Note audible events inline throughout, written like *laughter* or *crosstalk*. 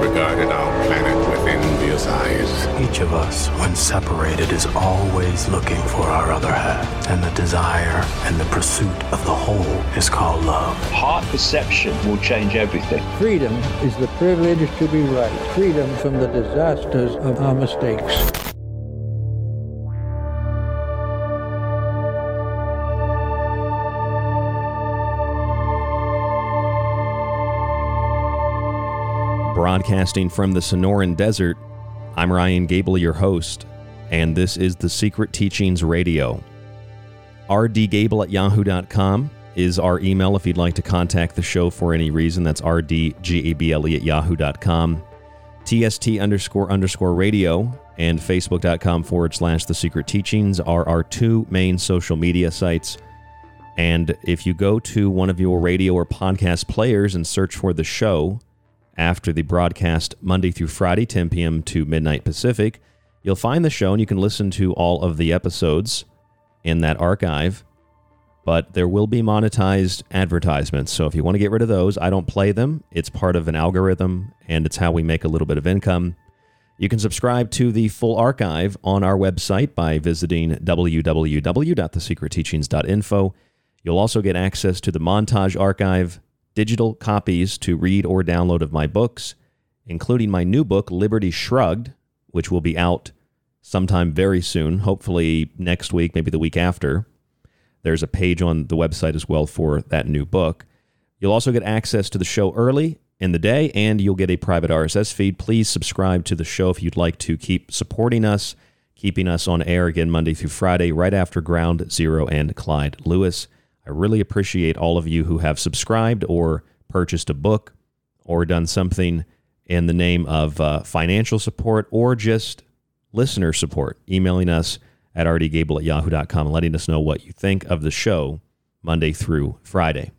regarded our planet with envious eyes. Each of us, when separated, is always looking for our other half. And the desire and the pursuit of the whole is called love. Heart perception will change everything. Freedom is the privilege to be right. Freedom from the disasters of our mistakes. Broadcasting from the Sonoran Desert, I'm Ryan Gable, your host, and this is the Secret Teachings Radio. rdgable at yahoo.com is our email if you'd like to contact the show for any reason. That's rdgable at yahoo.com. TST underscore underscore radio and facebook.com forward slash the secret teachings are our two main social media sites. And if you go to one of your radio or podcast players and search for the show, after the broadcast Monday through Friday, 10 p.m. to midnight Pacific. You'll find the show and you can listen to all of the episodes in that archive. But there will be monetized advertisements. So if you want to get rid of those, I don't play them. It's part of an algorithm and it's how we make a little bit of income. You can subscribe to the full archive on our website by visiting www.thesecretteachings.info. You'll also get access to the Montage Archive, digital copies to read or download of my books, including my new book, Liberty Shrugged, which will be out sometime very soon, hopefully next week, maybe the week after. There's a page on the website as well for that new book. You'll also get access to the show early in the day, and you'll get a private RSS feed. Please subscribe to the show if you'd like to keep supporting us, keeping us on air again Monday through Friday, right after Ground Zero and Clyde Lewis. I really appreciate all of you who have subscribed or purchased a book or done something in the name of uh, financial support or just listener support, emailing us at rdgable at yahoo.com and letting us know what you think of the show Monday through Friday.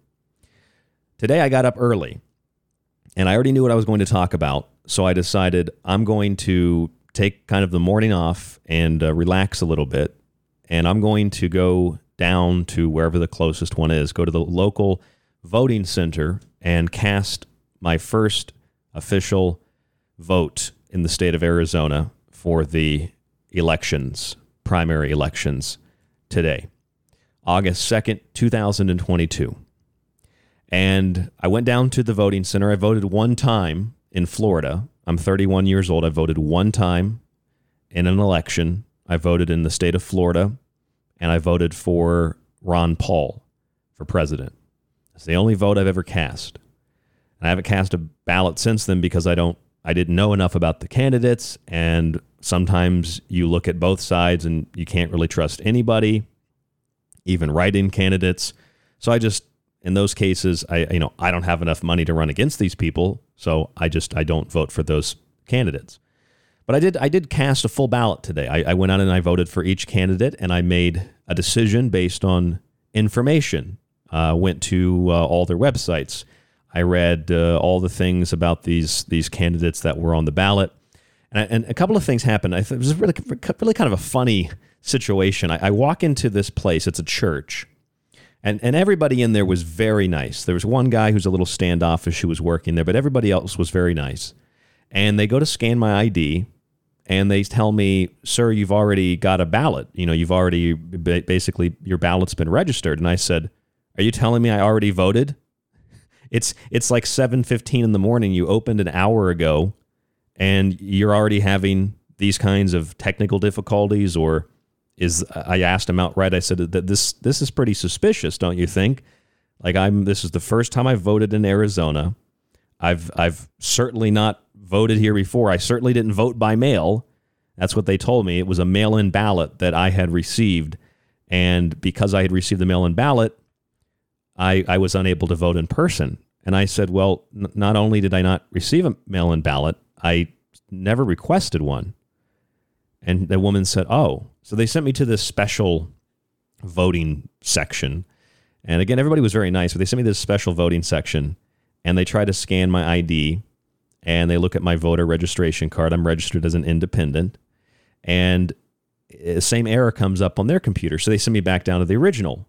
Today I got up early and I already knew what I was going to talk about. So I decided I'm going to take kind of the morning off and uh, relax a little bit. And I'm going to go down to wherever the closest one is, go to the local voting center and cast my first official vote in the state of Arizona for the elections, primary elections today, August 2nd, 2022. And I went down to the voting center. I voted one time in Florida. I'm 31 years old. I voted one time in an election. I voted in the state of Florida, and I voted for Ron Paul for president. It's the only vote I've ever cast. And I haven't cast a ballot since then because I don't I didn't know enough about the candidates and sometimes you look at both sides and you can't really trust anybody, even write-in candidates. So I just in those cases, I you know I don't have enough money to run against these people, so I just I don't vote for those candidates. But I did I did cast a full ballot today. I, I went out and I voted for each candidate, and I made a decision based on information. Uh, went to uh, all their websites. I read uh, all the things about these these candidates that were on the ballot, and, I, and a couple of things happened. I it was really really kind of a funny situation. I, I walk into this place. It's a church and and everybody in there was very nice. There was one guy who's a little standoffish who was working there, but everybody else was very nice. And they go to scan my ID, and they tell me, "Sir, you've already got a ballot. You know, you've already basically your ballot's been registered." And I said, "Are you telling me I already voted?" It's it's like seven fifteen in the morning. You opened an hour ago, and you're already having these kinds of technical difficulties or is I asked him outright. I said that this this is pretty suspicious, don't you think? Like I'm this is the first time I've voted in Arizona. I've I've certainly not voted here before. I certainly didn't vote by mail. That's what they told me. It was a mail-in ballot that I had received, and because I had received the mail-in ballot, I I was unable to vote in person. And I said, well, n- not only did I not receive a mail-in ballot, I never requested one. And the woman said, oh, so they sent me to this special voting section. And again, everybody was very nice, but they sent me this special voting section and they tried to scan my ID and they look at my voter registration card. I'm registered as an independent. And the same error comes up on their computer. So they send me back down to the original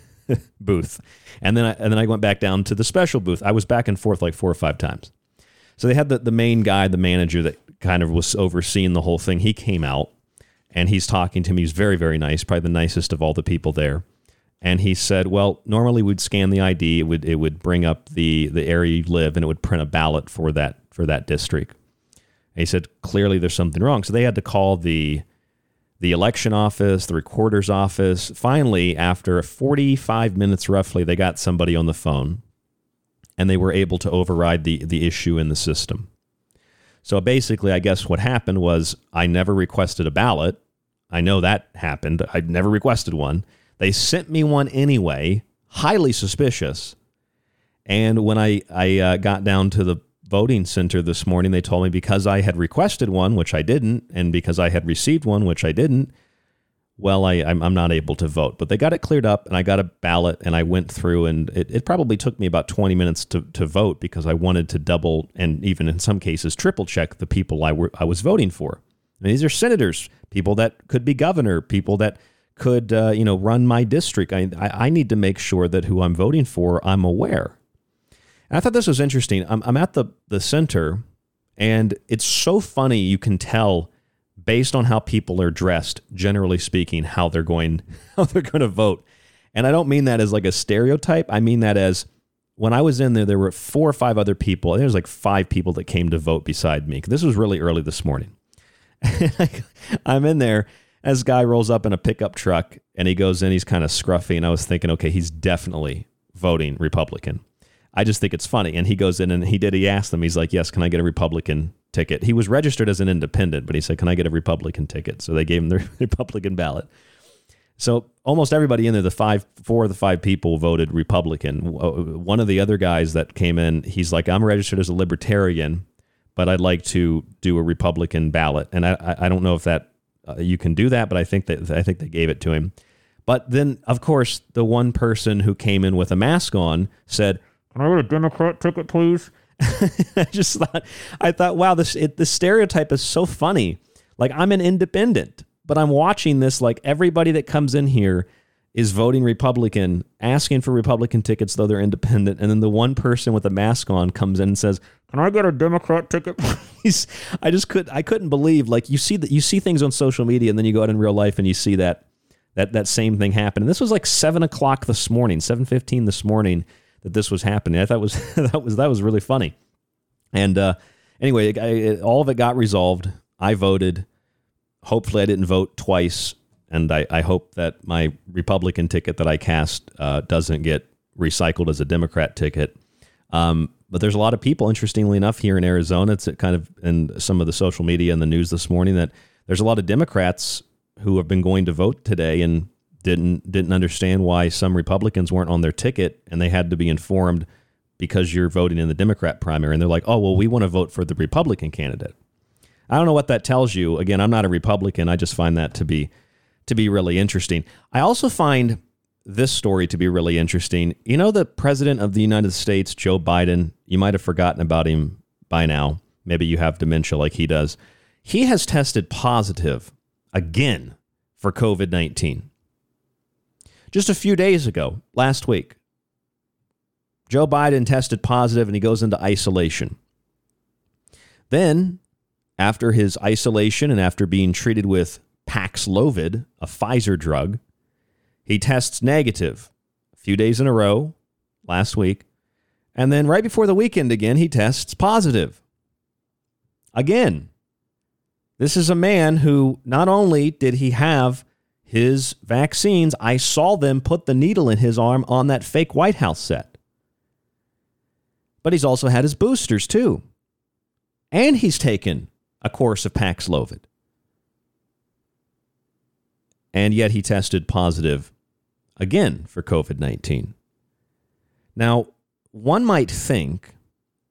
*laughs* booth. And then I, and then I went back down to the special booth. I was back and forth like four or five times. So they had the, the main guy, the manager that kind of was overseeing the whole thing. He came out and he's talking to me. He's very, very nice, probably the nicest of all the people there. And he said, "Well, normally we'd scan the ID. It would it would bring up the the area you live, and it would print a ballot for that for that district." And he said, "Clearly, there's something wrong." So they had to call the the election office, the recorder's office. Finally, after 45 minutes roughly, they got somebody on the phone, and they were able to override the the issue in the system. So basically, I guess what happened was I never requested a ballot. I know that happened. I never requested one. They sent me one anyway, highly suspicious. And when I, I uh, got down to the voting center this morning, they told me because I had requested one, which I didn't, and because I had received one, which I didn't, well, I, I'm, I'm not able to vote. But they got it cleared up, and I got a ballot, and I went through, and it, it probably took me about 20 minutes to, to vote because I wanted to double and even in some cases triple check the people I, were, I was voting for. And these are senators, people that could be governor, people that could uh, you know run my district. I, I, need to make sure that who I'm voting for, I'm aware. And I thought this was interesting. I'm, I'm at the the center, and it's so funny. You can tell based on how people are dressed, generally speaking, how they're going *laughs* how they're going to vote. And I don't mean that as like a stereotype. I mean that as when I was in there, there were four or five other people. There was like five people that came to vote beside me. This was really early this morning. *laughs* I'm in there. As guy rolls up in a pickup truck and he goes in, he's kind of scruffy. And I was thinking, okay, he's definitely voting Republican. I just think it's funny. And he goes in and he did. He asked them, he's like, yes, can I get a Republican ticket? He was registered as an independent, but he said, can I get a Republican ticket? So they gave him the *laughs* Republican ballot. So almost everybody in there, the five, four of the five people voted Republican. Uh, one of the other guys that came in, he's like, I'm registered as a libertarian, but I'd like to do a Republican ballot. And I, I don't know if that uh, you can do that, but I think that I think they gave it to him. But then, of course, the one person who came in with a mask on said, "Can I get a Democrat ticket, please?" *laughs* I just thought, I thought, wow, this it, the stereotype is so funny. Like I'm an independent, but I'm watching this like everybody that comes in here is voting Republican, asking for Republican tickets though they're independent, and then the one person with a mask on comes in and says, "Can I get a Democrat ticket, *laughs* please?" I just could I couldn't believe like you see that you see things on social media and then you go out in real life and you see that that that same thing happen. And this was like seven o'clock this morning, seven fifteen this morning that this was happening. I thought was *laughs* that was that was really funny. And uh, anyway, I, all of it got resolved. I voted. Hopefully, I didn't vote twice, and I, I hope that my Republican ticket that I cast uh, doesn't get recycled as a Democrat ticket. Um, but there's a lot of people, interestingly enough, here in Arizona. It's kind of in some of the social media and the news this morning that there's a lot of Democrats who have been going to vote today and didn't didn't understand why some Republicans weren't on their ticket, and they had to be informed because you're voting in the Democrat primary, and they're like, "Oh, well, we want to vote for the Republican candidate." I don't know what that tells you. Again, I'm not a Republican. I just find that to be to be really interesting. I also find this story to be really interesting. You know, the president of the United States, Joe Biden. You might have forgotten about him by now. Maybe you have dementia like he does. He has tested positive again for COVID 19. Just a few days ago, last week, Joe Biden tested positive and he goes into isolation. Then, after his isolation and after being treated with Paxlovid, a Pfizer drug, he tests negative a few days in a row last week. And then right before the weekend again, he tests positive. Again. This is a man who not only did he have his vaccines, I saw them put the needle in his arm on that fake White House set. But he's also had his boosters too. And he's taken a course of Paxlovid. And yet he tested positive again for COVID 19. Now, one might think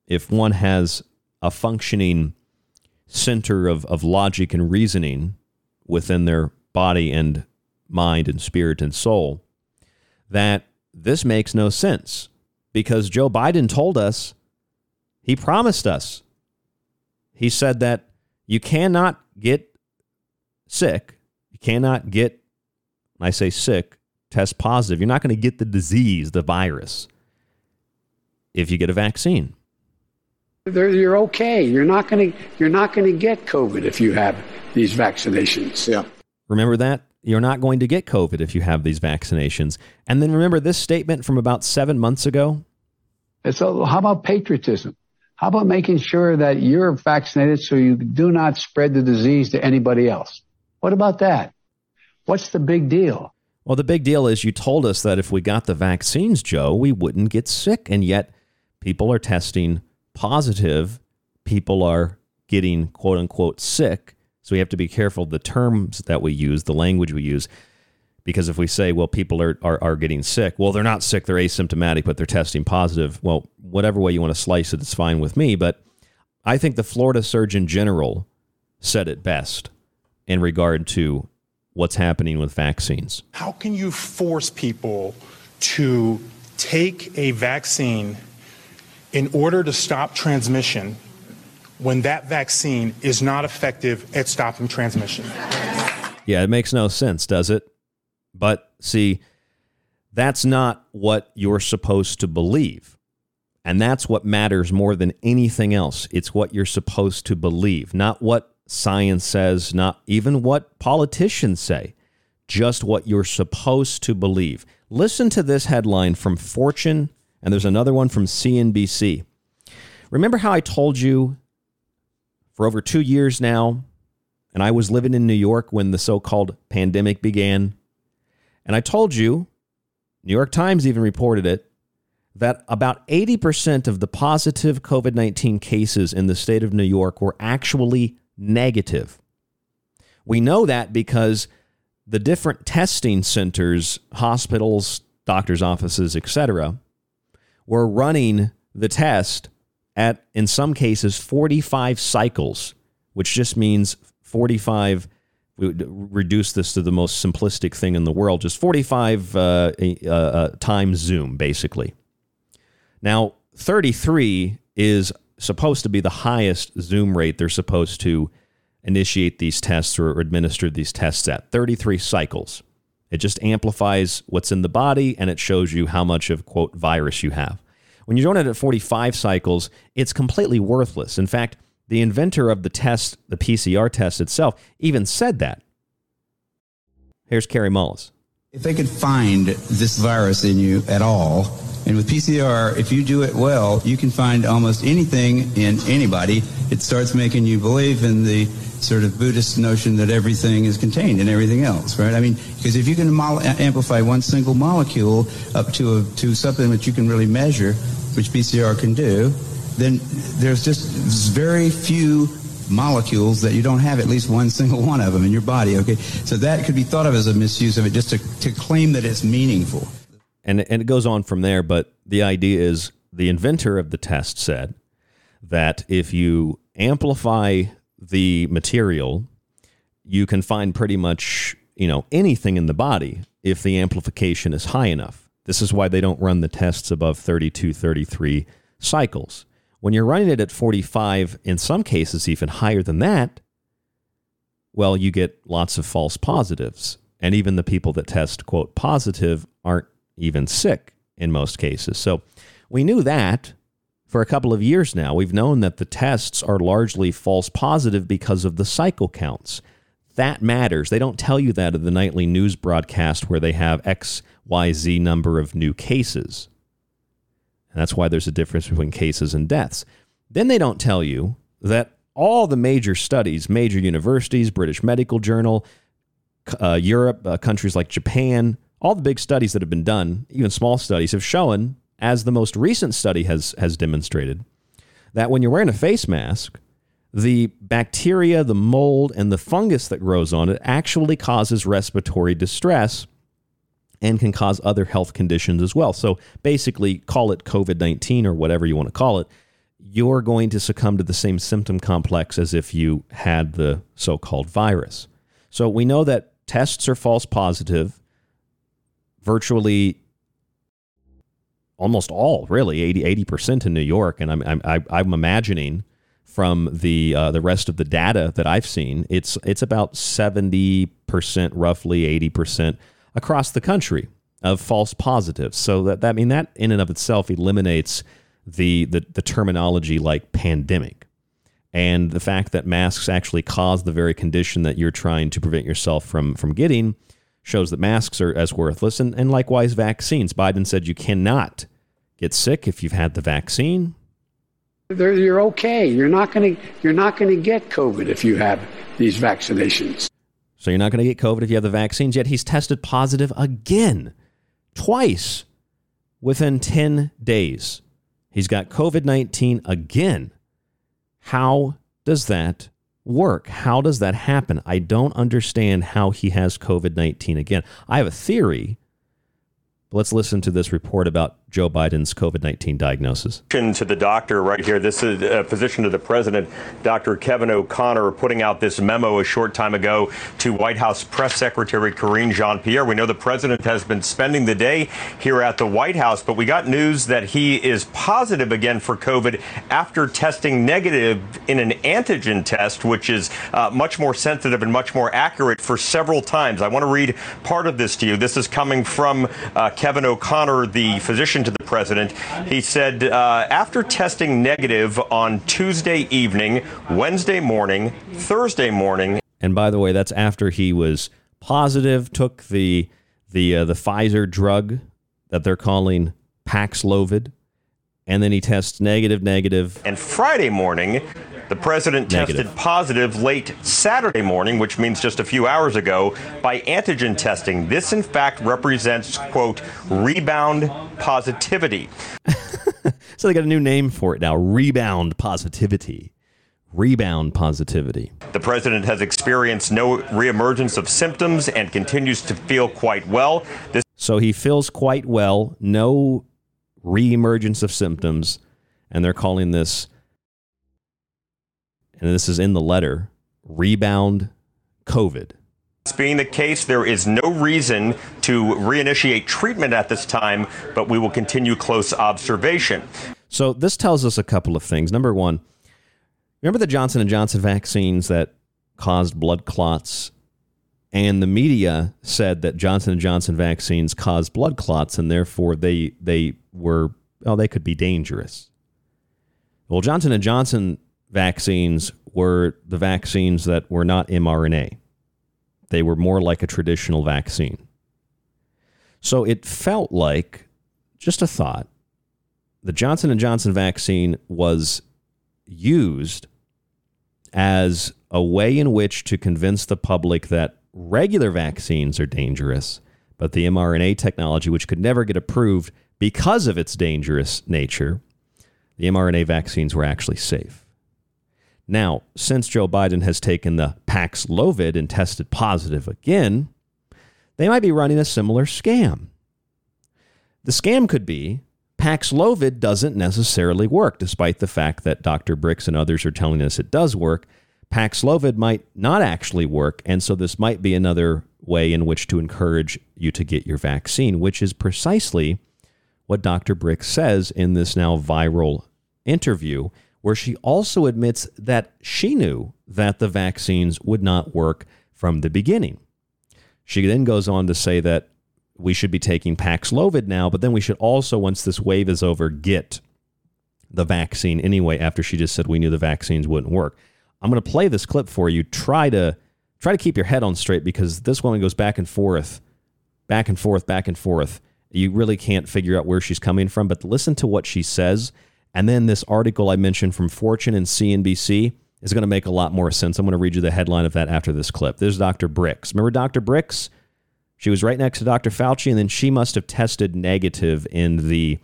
if one has a functioning center of, of logic and reasoning within their body and mind and spirit and soul, that this makes no sense because Joe Biden told us, he promised us, he said that you cannot get sick, cannot get, I say sick, test positive. You're not going to get the disease, the virus, if you get a vaccine. you're okay. You're not going to you're not going to get COVID if you have these vaccinations. Yeah. Remember that? You're not going to get COVID if you have these vaccinations. And then remember this statement from about seven months ago? So, how about patriotism? How about making sure that you're vaccinated so you do not spread the disease to anybody else? What about that? What's the big deal? Well, the big deal is you told us that if we got the vaccines, Joe, we wouldn't get sick. And yet people are testing positive. People are getting quote unquote sick. So we have to be careful the terms that we use, the language we use. Because if we say, well, people are, are, are getting sick, well, they're not sick, they're asymptomatic, but they're testing positive. Well, whatever way you want to slice it, it's fine with me. But I think the Florida Surgeon General said it best in regard to what's happening with vaccines. How can you force people to take a vaccine in order to stop transmission when that vaccine is not effective at stopping transmission. Yeah, it makes no sense, does it? But see, that's not what you're supposed to believe. And that's what matters more than anything else. It's what you're supposed to believe, not what science says, not even what politicians say. just what you're supposed to believe. Listen to this headline from Fortune, and there's another one from CNBC. Remember how I told you for over two years now, and I was living in New York when the so called pandemic began? And I told you, New York Times even reported it, that about 80% of the positive COVID 19 cases in the state of New York were actually negative. We know that because the different testing centers, hospitals, doctors' offices, etc., were running the test at, in some cases, 45 cycles, which just means 45. We reduce this to the most simplistic thing in the world, just 45 uh, uh, uh, times Zoom, basically. Now, 33 is supposed to be the highest Zoom rate they're supposed to initiate these tests or administer these tests at 33 cycles. It just amplifies what's in the body and it shows you how much of, quote, virus you have. When you're doing it at 45 cycles, it's completely worthless. In fact, the inventor of the test, the PCR test itself, even said that. Here's Kary Mullis. If they could find this virus in you at all, and with PCR, if you do it well, you can find almost anything in anybody. It starts making you believe in the sort of Buddhist notion that everything is contained in everything else, right? I mean, because if you can mo- uh, amplify one single molecule up to a, to something that you can really measure, which PCR can do, then there's just very few molecules that you don't have at least one single one of them in your body. Okay, so that could be thought of as a misuse of it, just to, to claim that it's meaningful. And and it goes on from there, but the idea is the inventor of the test said that if you amplify the material, you can find pretty much you know anything in the body if the amplification is high enough. This is why they don't run the tests above 32, 33 cycles. When you're running it at 45, in some cases even higher than that, well, you get lots of false positives. And even the people that test, quote, positive aren't even sick in most cases. So we knew that for a couple of years now. We've known that the tests are largely false positive because of the cycle counts. That matters. They don't tell you that at the nightly news broadcast where they have X, Y, Z number of new cases. And that's why there's a difference between cases and deaths. Then they don't tell you that all the major studies, major universities, British Medical Journal, uh, Europe, uh, countries like Japan, all the big studies that have been done, even small studies, have shown, as the most recent study has, has demonstrated, that when you're wearing a face mask, the bacteria, the mold, and the fungus that grows on it actually causes respiratory distress and can cause other health conditions as well. So basically, call it COVID 19 or whatever you want to call it, you're going to succumb to the same symptom complex as if you had the so called virus. So we know that tests are false positive. Virtually almost all, really, 80, 80% in New York. And I'm, I'm, I'm imagining from the uh, the rest of the data that I've seen, it's it's about 70%, roughly 80% across the country of false positives. So that, that I mean that in and of itself eliminates the, the the terminology like pandemic and the fact that masks actually cause the very condition that you're trying to prevent yourself from from getting shows that masks are as worthless and, and likewise vaccines. Biden said you cannot get sick if you've had the vaccine. You're okay. You're not going to you're not going to get COVID if you have these vaccinations. So you're not going to get COVID if you have the vaccines, yet he's tested positive again, twice within 10 days. He's got COVID 19 again. How does that work? How does that happen? I don't understand how he has COVID 19 again. I have a theory Let's listen to this report about Joe Biden's COVID 19 diagnosis. To the doctor right here, this is a physician to the president, Dr. Kevin O'Connor, putting out this memo a short time ago to White House Press Secretary Karine Jean Pierre. We know the president has been spending the day here at the White House, but we got news that he is positive again for COVID after testing negative in an antigen test, which is uh, much more sensitive and much more accurate for several times. I want to read part of this to you. This is coming from uh, Kevin O'Connor, the physician to the president. He said uh, after testing negative on Tuesday evening, Wednesday morning, Thursday morning. And by the way, that's after he was positive, took the the uh, the Pfizer drug that they're calling Paxlovid, and then he tests negative, negative. And Friday morning, the president Negative. tested positive late Saturday morning, which means just a few hours ago, by antigen testing. This, in fact, represents, quote, rebound positivity. *laughs* So they got a new name for it now: rebound positivity. Rebound positivity. The president has experienced no reemergence of symptoms and continues to feel quite well. This So he feels quite well, no reemergence of symptoms, and they're calling this, and this is in the letter, rebound COVID. being the case, there is no reason to reinitiate treatment at this time, but we will continue close observation. So this tells us a couple of things. Number one, remember the Johnson and Johnson vaccines that caused blood clots, and the media said that Johnson and Johnson vaccines caused blood clots, and therefore they they were oh they could be dangerous. Well, Johnson and Johnson vaccines were the vaccines that were not mRNA. They were more like a traditional vaccine. So it felt like just a thought the Johnson and Johnson vaccine was used as a way in which to convince the public that regular vaccines are dangerous, but the mRNA technology, which could never get approved because of its dangerous nature, the mRNA vaccines were actually safe. Now, since Joe Biden has taken the Paxlovid and tested positive again, they might be running a similar scam. The scam could be Paxlovid doesn't necessarily work, despite the fact that Dr. Birx and others are telling us it does work. Paxlovid might not actually work, and so this might be another way in which to encourage you to get your vaccine, which is precisely what Dr. Birx says in this now viral interview, where she also admits that she knew that the vaccines would not work from the beginning. She then goes on to say that we should be taking Paxlovid now, but then we should also, once this wave is over, get the vaccine anyway. After she just said we knew the vaccines wouldn't work, I'm going to play this clip for you. Try to try to keep your head on straight because this woman goes back and forth, back and forth, back and forth. You really can't figure out where she's coming from, but listen to what she says. And then this article I mentioned from Fortune and CNBC is going to make a lot more sense. I'm going to read you the headline of that after this clip. There's Dr. Birx. Remember Dr. Birx? She was right next to Dr. Fauci, and then she must have tested negative in the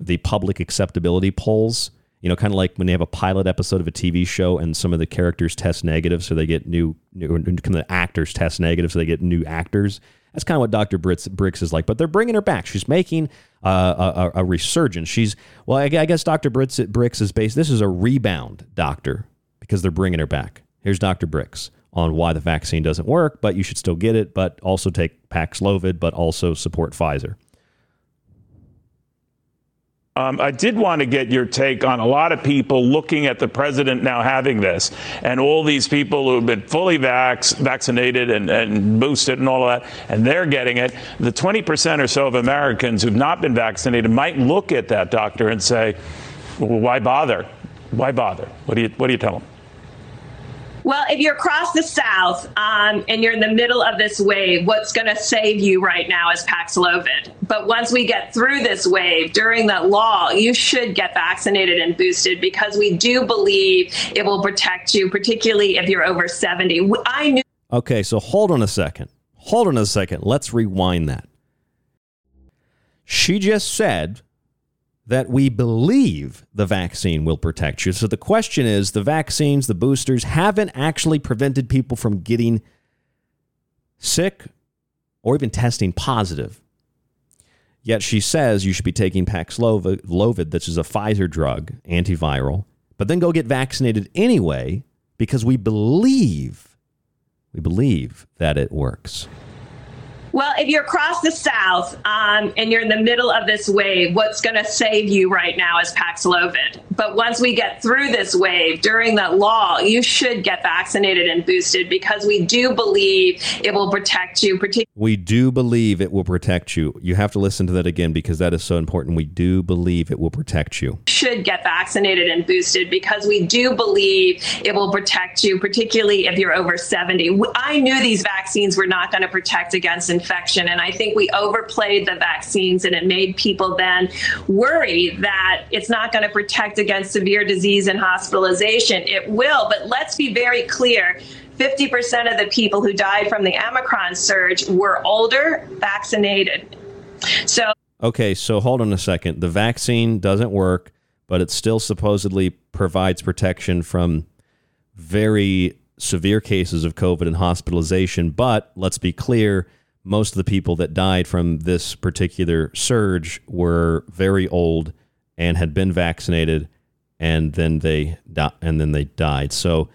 the public acceptability polls. You know, kind of like when they have a pilot episode of a TV show and some of the characters test negative, so they get new, new actors test negative, so they get new actors. That's kind of what Dr. Birx, Birx is like. But they're bringing her back. She's making uh, a, a resurgence. She's well, I guess Dr. Birx, Birx is based. This is a rebound doctor because they're bringing her back. Here's Dr. Birx on why the vaccine doesn't work, but you should still get it, but also take Paxlovid, but also support Pfizer. Um, I did want to get your take on a lot of people looking at the president now having this, and all these people who have been fully vax, vaccinated and, and boosted and all of that, and they're getting it. The 20% or so of Americans who've not been vaccinated might look at that doctor and say, well, "Why bother? Why bother? What do you What do you tell them?" Well, if you're across the South um, and you're in the middle of this wave, what's going to save you right now is Paxlovid. But once we get through this wave during that law, you should get vaccinated and boosted because we do believe it will protect you, particularly if you're over 70. I knew. Okay, so hold on a second. Hold on a second. Let's rewind that. She just said that we believe the vaccine will protect you. So the question is the vaccines, the boosters, haven't actually prevented people from getting sick or even testing positive. Yet she says you should be taking Paxlovid, which is a Pfizer drug, antiviral, but then go get vaccinated anyway because we believe, we believe that it works. Well, if you're across the South um, and you're in the middle of this wave, what's going to save you right now is Paxlovid. But once we get through this wave during that law, you should get vaccinated and boosted because we do believe it will protect you. Particularly, We do believe it will protect you. You have to listen to that again because that is so important. We do believe it will protect you. should get vaccinated and boosted because we do believe it will protect you, particularly if you're over 70. I knew these vaccines were not going to protect against infection, and I think we overplayed the vaccines, and it made people then worry that it's not going to protect against severe disease and hospitalization. It will, but let's be very clear. 50% of the people who died from the Omicron surge were older, vaccinated. So Okay, so hold on a second. The vaccine doesn't work, but it still supposedly provides protection from very severe cases of COVID and hospitalization. But let's be clear most of the people that died from this particular surge were very old and had been vaccinated and then they di- and then they died. So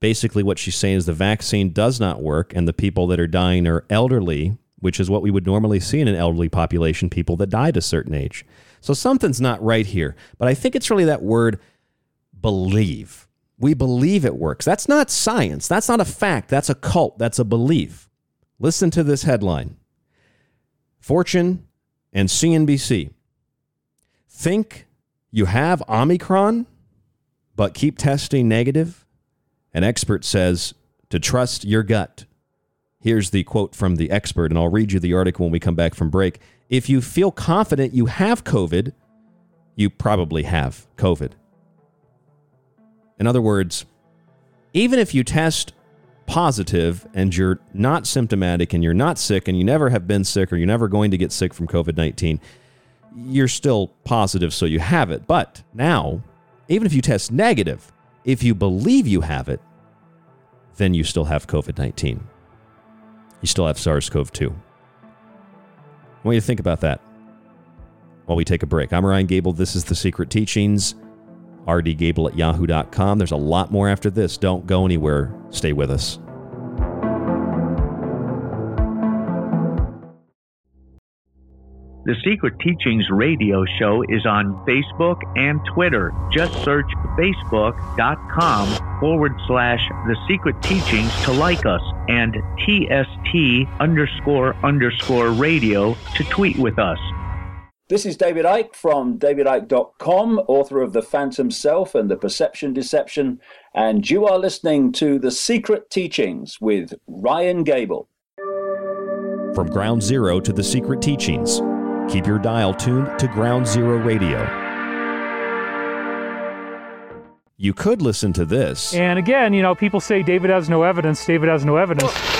basically what she's saying is the vaccine does not work and the people that are dying are elderly, which is what we would normally see in an elderly population, people that died a certain age. So something's not right here. But I think it's really that word believe. We believe it works. That's not science. That's not a fact. That's a cult. That's a belief. Listen to this headline Fortune and CNBC think you have Omicron, but keep testing negative? An expert says to trust your gut. Here's the quote from the expert, and I'll read you the article when we come back from break. If you feel confident you have COVID, you probably have COVID. In other words, even if you test positive and you're not symptomatic and you're not sick and you never have been sick or you're never going to get sick from COVID 19, you're still positive, so you have it. But now, even if you test negative, if you believe you have it, then you still have COVID 19. You still have SARS CoV 2. I want you to think about that while we take a break. I'm Ryan Gable. This is The Secret Teachings. Rdgable at yahoo.com. There's a lot more after this. Don't go anywhere. Stay with us. The Secret Teachings radio show is on Facebook and Twitter. Just search facebook.com forward slash The Secret Teachings to like us and TST underscore underscore radio to tweet with us. This is David Icke from davidicke.com, author of The Phantom Self and The Perception Deception, and you are listening to The Secret Teachings with Ryan Gable. From Ground Zero to The Secret Teachings. Keep your dial tuned to Ground Zero Radio. You could listen to this. And again, you know, people say David has no evidence, David has no evidence.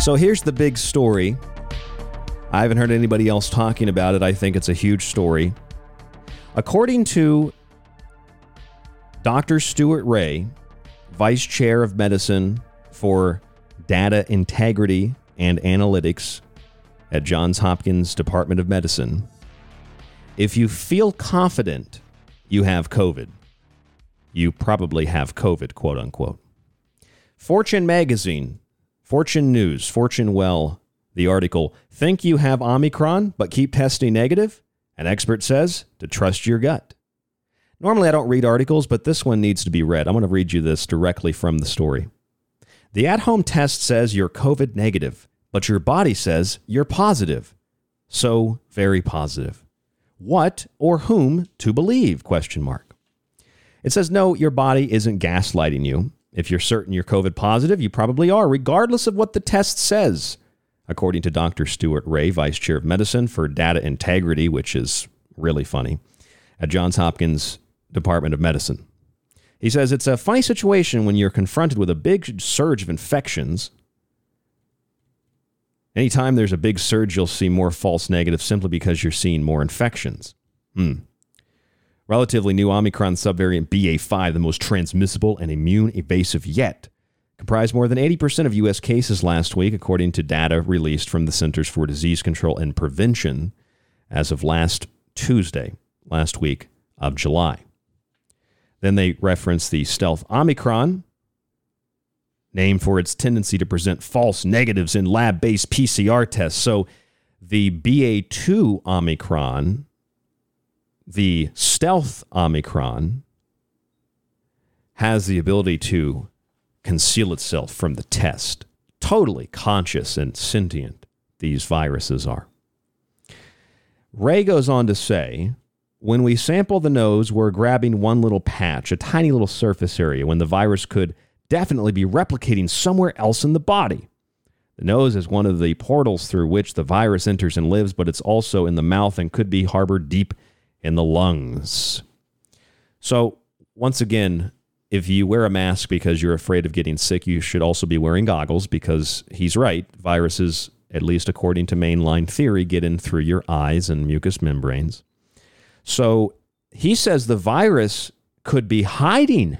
So here's the big story. I haven't heard anybody else talking about it. I think it's a huge story. According to Dr. Stuart Ray, Vice Chair of Medicine for Data Integrity and Analytics at Johns Hopkins Department of Medicine, if you feel confident you have COVID, you probably have COVID, quote unquote. Fortune magazine Fortune News, Fortune Well, the article Think you have Omicron, but keep testing negative? An expert says to trust your gut. Normally, I don't read articles, but this one needs to be read. I'm going to read you this directly from the story. The at home test says you're COVID negative, but your body says you're positive. So, very positive. What or whom to believe? Question mark. It says no, your body isn't gaslighting you. If you're certain you're COVID positive, you probably are, regardless of what the test says, according to Dr. Stuart Ray, Vice Chair of Medicine for Data Integrity, which is really funny, at Johns Hopkins Department of Medicine. He says it's a funny situation when you're confronted with a big surge of infections. Anytime there's a big surge, you'll see more false negatives simply because you're seeing more infections. Hmm. Relatively new Omicron subvariant BA5, the most transmissible and immune evasive yet, comprised more than 80% of U.S. cases last week, according to data released from the Centers for Disease Control and Prevention as of last Tuesday, last week of July. Then they reference the stealth Omicron, named for its tendency to present false negatives in lab based PCR tests. So the BA2 Omicron the stealth Omicron has the ability to conceal itself from the test. Totally conscious and sentient, these viruses are. Ray goes on to say when we sample the nose, we're grabbing one little patch, a tiny little surface area, when the virus could definitely be replicating somewhere else in the body. The nose is one of the portals through which the virus enters and lives, but it's also in the mouth and could be harbored deep in the lungs. So, once again, if you wear a mask because you're afraid of getting sick, you should also be wearing goggles because he's right. Viruses, at least according to mainline theory, get in through your eyes and mucous membranes. So he says the virus could be hiding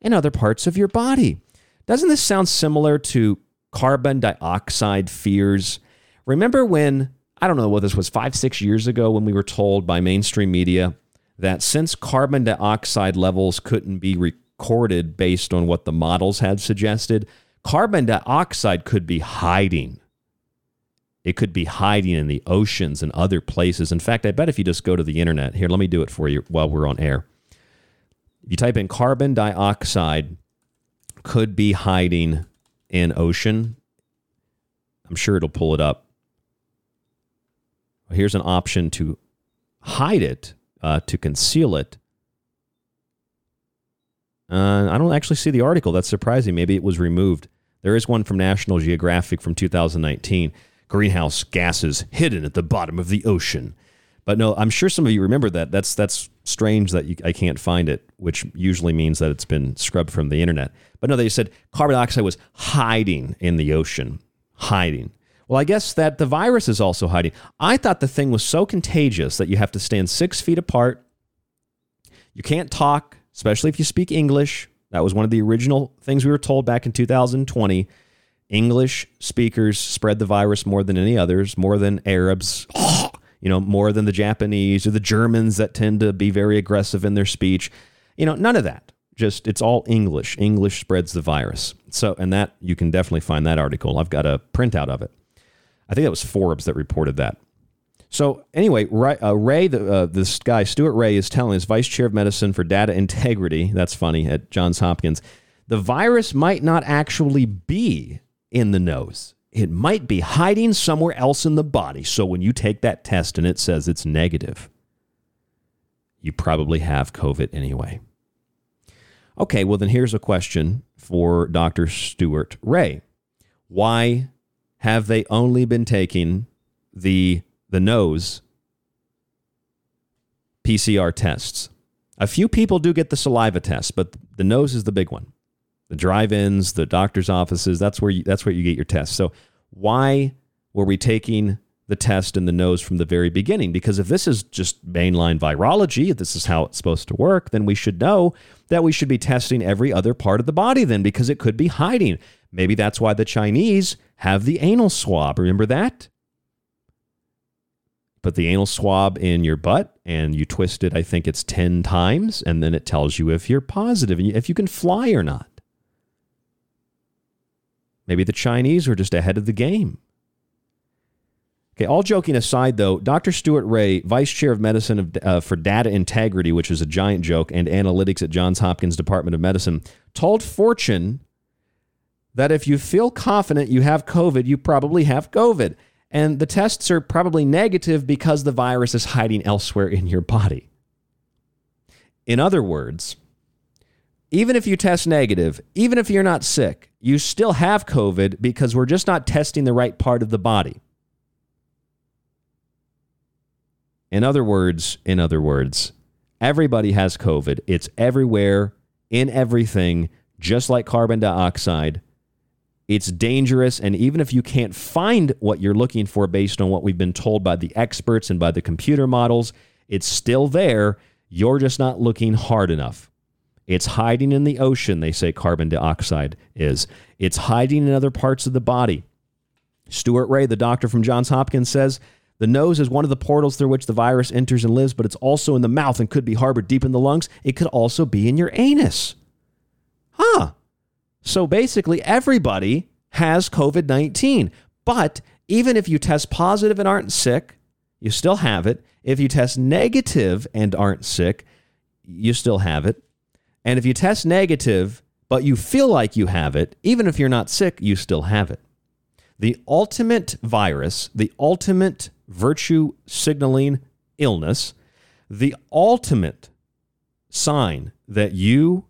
in other parts of your body. Doesn't this sound similar to carbon dioxide fears? Remember when I don't know what this was five, six years ago when we were told by mainstream media that since carbon dioxide levels couldn't be recorded based on what the models had suggested, carbon dioxide could be hiding. It could be hiding in the oceans and other places. In fact, I bet if you just go to the internet, here, let me do it for you while we're on air. If you type in carbon dioxide could be hiding in ocean, I'm sure it'll pull it up here's an option to hide it, uh, to conceal it. Uh, I don't actually see the article. That's surprising. Maybe it was removed. There is one from National Geographic from 2019 greenhouse gases hidden at the bottom of the ocean. But no, I'm sure some of you remember that. That's that's strange that you, I can't find it, which usually means that it's been scrubbed from the internet. But no, they said carbon dioxide was hiding in the ocean, hiding. Well, I guess that the virus is also hiding. I thought the thing was so contagious that you have to stand six feet apart. You can't talk, especially if you speak English. That was one of the original things we were told back in 2020. English speakers spread the virus more than any others, more than Arabs, *gasps* you know, more than the Japanese or the Germans that tend to be very aggressive in their speech. You know, none of that. Just it's all English. English spreads the virus. So, and that you can definitely find that article. I've got a printout of it. I think that was Forbes that reported that. So anyway, Ray, uh, Ray the, uh, this guy Stuart Ray is telling his vice chair of medicine for data integrity. That's funny at Johns Hopkins. The virus might not actually be in the nose. It might be hiding somewhere else in the body. So when you take that test and it says it's negative, you probably have COVID anyway. Okay, well, then here's a question for Dr. Stuart Ray. Why have they only been taking the, the nose PCR tests? A few people do get the saliva test, but the nose is the big one. The drive-ins, the doctor's offices, that's where you, that's where you get your tests. So why were we taking the test in the nose from the very beginning. Because if this is just mainline virology, if this is how it's supposed to work, then we should know that we should be testing every other part of the body then because it could be hiding. Maybe that's why the Chinese have the anal swab. Remember that? Put the anal swab in your butt and you twist it, I think it's 10 times, and then it tells you if you're positive and if you can fly or not. Maybe the Chinese were just ahead of the game. Okay, all joking aside, though, Dr. Stuart Ray, Vice Chair of Medicine of, uh, for Data Integrity, which is a giant joke, and Analytics at Johns Hopkins Department of Medicine, told Fortune that if you feel confident you have COVID, you probably have COVID. And the tests are probably negative because the virus is hiding elsewhere in your body. In other words, even if you test negative, even if you're not sick, you still have COVID because we're just not testing the right part of the body. In other words, in other words, everybody has COVID. It's everywhere, in everything, just like carbon dioxide. It's dangerous. And even if you can't find what you're looking for based on what we've been told by the experts and by the computer models, it's still there. You're just not looking hard enough. It's hiding in the ocean, they say carbon dioxide is. It's hiding in other parts of the body. Stuart Ray, the doctor from Johns Hopkins, says the nose is one of the portals through which the virus enters and lives, but it's also in the mouth and could be harbored deep in the lungs. It could also be in your anus. Huh. So basically, everybody has COVID 19. But even if you test positive and aren't sick, you still have it. If you test negative and aren't sick, you still have it. And if you test negative, but you feel like you have it, even if you're not sick, you still have it. The ultimate virus, the ultimate virtue signaling illness, the ultimate sign that you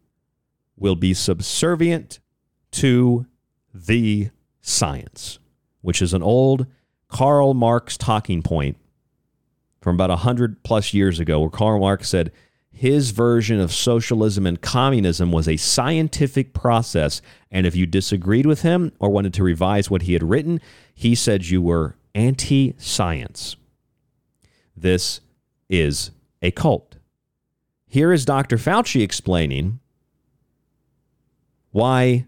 will be subservient to the science, which is an old Karl Marx talking point from about 100 plus years ago, where Karl Marx said his version of socialism and communism was a scientific process. And if you disagreed with him or wanted to revise what he had written, he said you were anti science. This is a cult. Here is Dr. Fauci explaining why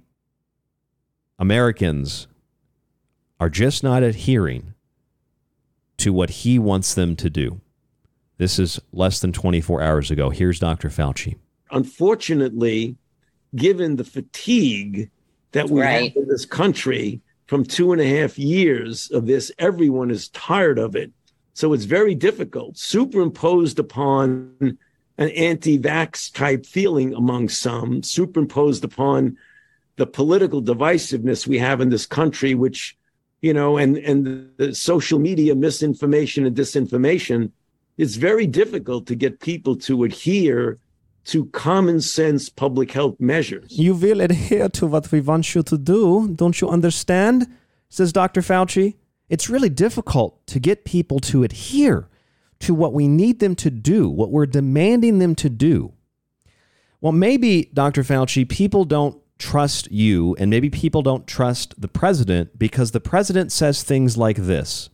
Americans are just not adhering to what he wants them to do. This is less than 24 hours ago. Here's Dr. Fauci. Unfortunately, given the fatigue that we right. have in this country, from two and a half years of this. Everyone is tired of it. So it's very difficult, superimposed upon an anti vax type feeling among some, superimposed upon the political divisiveness we have in this country, which, you know, and, and the social media misinformation and disinformation. It's very difficult to get people to adhere to common sense public health measures. You will adhere to what we want you to do. Don't you understand? Says Dr. Fauci. It's really difficult to get people to adhere to what we need them to do, what we're demanding them to do. Well, maybe, Dr. Fauci, people don't trust you, and maybe people don't trust the president because the president says things like this.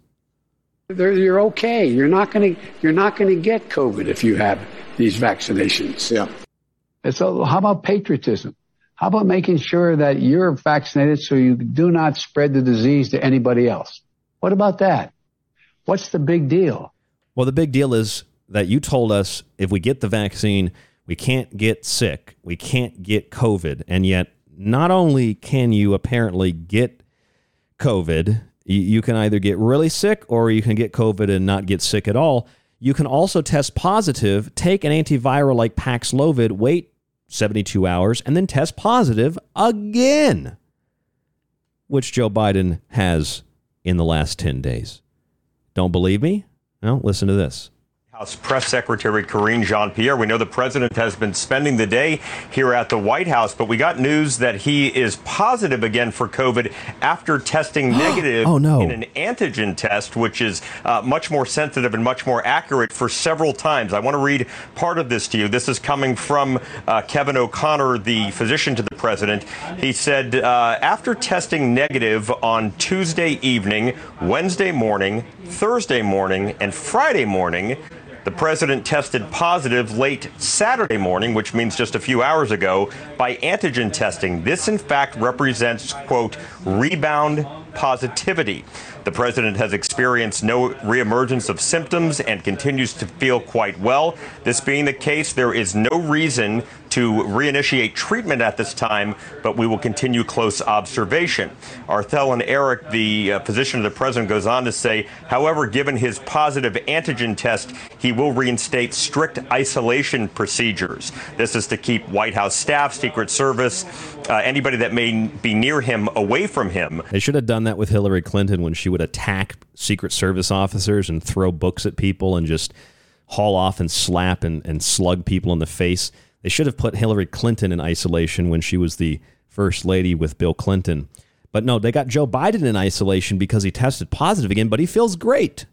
They're, you're okay. You're not going to you're not going to get COVID if you have these vaccinations. Yeah. And So how about patriotism? How about making sure that you're vaccinated so you do not spread the disease to anybody else? What about that? What's the big deal? Well, the big deal is that you told us if we get the vaccine, we can't get sick, we can't get COVID, and yet not only can you apparently get COVID, you can either get really sick or you can get COVID and not get sick at all. You can also test positive, take an antiviral like Paxlovid, wait 72 hours, and then test positive again, which Joe Biden has in the last 10 days. Don't believe me? Well, listen to this. House Press Secretary Karine Jean Pierre. We know the president has been spending the day here at the White House, but we got news that he is positive again for COVID after testing *gasps* negative oh, no. in an antigen test, which is uh, much more sensitive and much more accurate for several times. I want to read part of this to you. This is coming from uh, Kevin O'Connor, the physician to the president. He said, uh, after testing negative on Tuesday evening, Wednesday morning, Thursday morning, and Friday morning, the president tested positive late Saturday morning, which means just a few hours ago, by antigen testing. This, in fact, represents, quote, rebound positivity. The president has experienced no reemergence of symptoms and continues to feel quite well. This being the case, there is no reason to reinitiate treatment at this time, but we will continue close observation. Arthel and Eric, the uh, physician of the president, goes on to say, however, given his positive antigen test, he will reinstate strict isolation procedures. This is to keep White House staff, Secret Service, uh, anybody that may be near him away from him. They should have done that with Hillary Clinton when she would attack Secret Service officers and throw books at people and just haul off and slap and, and slug people in the face. They should have put Hillary Clinton in isolation when she was the first lady with Bill Clinton. But no, they got Joe Biden in isolation because he tested positive again, but he feels great.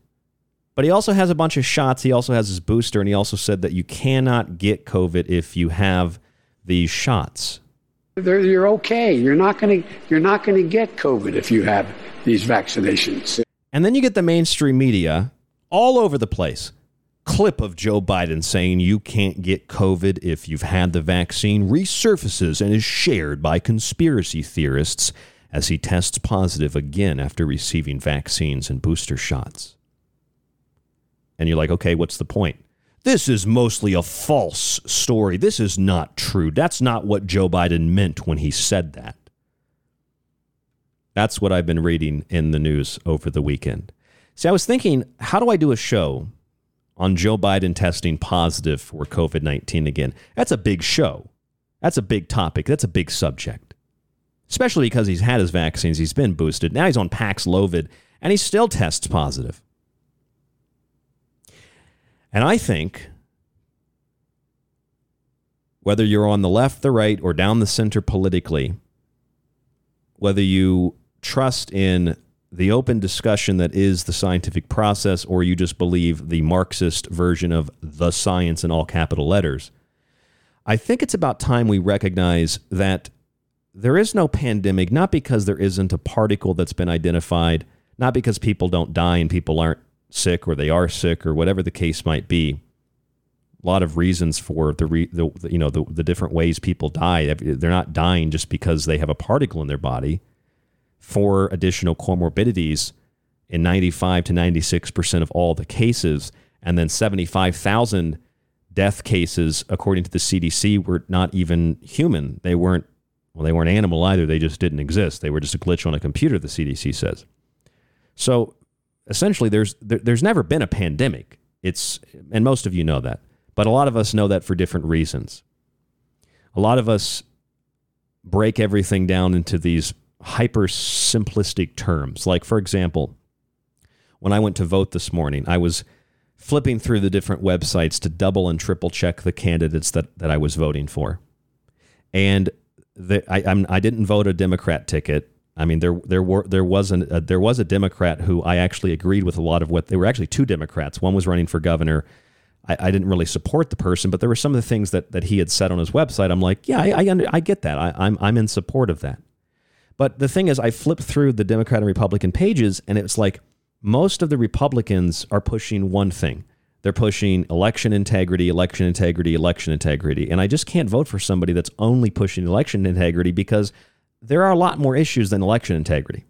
But he also has a bunch of shots. He also has his booster, and he also said that you cannot get COVID if you have these shots. They're, you're okay. You're not going to you're not going to get COVID if you have these vaccinations. And then you get the mainstream media all over the place clip of Joe Biden saying you can't get COVID if you've had the vaccine resurfaces and is shared by conspiracy theorists as he tests positive again after receiving vaccines and booster shots. And you're like, okay, what's the point? This is mostly a false story. This is not true. That's not what Joe Biden meant when he said that. That's what I've been reading in the news over the weekend. See, I was thinking, how do I do a show on Joe Biden testing positive for COVID 19 again. That's a big show. That's a big topic. That's a big subject. Especially because he's had his vaccines, he's been boosted. Now he's on Paxlovid, and he still tests positive. And I think whether you're on the left, the right, or down the center politically, whether you trust in the open discussion that is the scientific process, or you just believe the Marxist version of the science in all capital letters. I think it's about time we recognize that there is no pandemic, not because there isn't a particle that's been identified, not because people don't die and people aren't sick or they are sick or whatever the case might be. A lot of reasons for the, re, the you know the, the different ways people die. They're not dying just because they have a particle in their body four additional comorbidities in 95 to 96% of all the cases. And then 75,000 death cases, according to the CDC, were not even human. They weren't, well, they weren't animal either. They just didn't exist. They were just a glitch on a computer, the CDC says. So essentially, there's, there, there's never been a pandemic. It's, and most of you know that. But a lot of us know that for different reasons. A lot of us break everything down into these hyper simplistic terms. Like, for example, when I went to vote this morning, I was flipping through the different websites to double and triple check the candidates that, that I was voting for. And the, I, I'm, I did not vote a Democrat ticket. I mean, there there were there was an, uh, there was a Democrat who I actually agreed with a lot of what they were actually two Democrats. One was running for governor. I, I, didn't really support the person, but there were some of the things that, that he had said on his website. I'm like, yeah, I, I, I get that. I, I'm, I'm in support of that. But the thing is, I flipped through the Democrat and Republican pages, and it's like most of the Republicans are pushing one thing. They're pushing election integrity, election integrity, election integrity. And I just can't vote for somebody that's only pushing election integrity because there are a lot more issues than election integrity.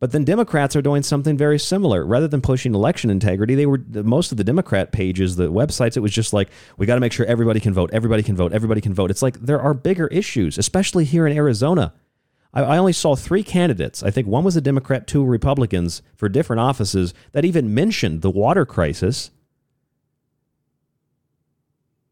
But then Democrats are doing something very similar. Rather than pushing election integrity, they were most of the Democrat pages, the websites, it was just like, we got to make sure everybody can vote, everybody can vote, everybody can vote. It's like there are bigger issues, especially here in Arizona. I, I only saw three candidates. I think one was a Democrat, two Republicans for different offices that even mentioned the water crisis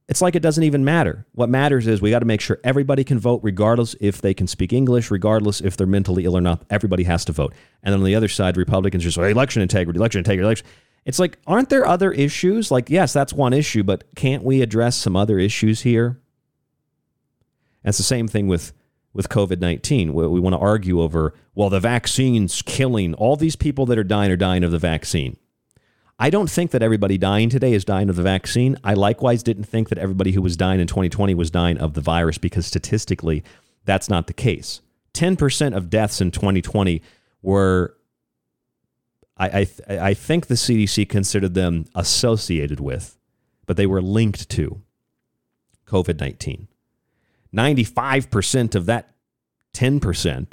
it's like it doesn't even matter. What matters is we got to make sure everybody can vote, regardless if they can speak English, regardless if they're mentally ill or not. Everybody has to vote. And then on the other side, Republicans just say election integrity, election integrity, election. It's like, aren't there other issues? Like, yes, that's one issue, but can't we address some other issues here? And it's the same thing with with COVID 19. We, we want to argue over, well, the vaccine's killing all these people that are dying are dying of the vaccine. I don't think that everybody dying today is dying of the vaccine. I likewise didn't think that everybody who was dying in 2020 was dying of the virus because statistically, that's not the case. 10% of deaths in 2020 were, I, I, I think the CDC considered them associated with, but they were linked to COVID 19. 95% of that 10%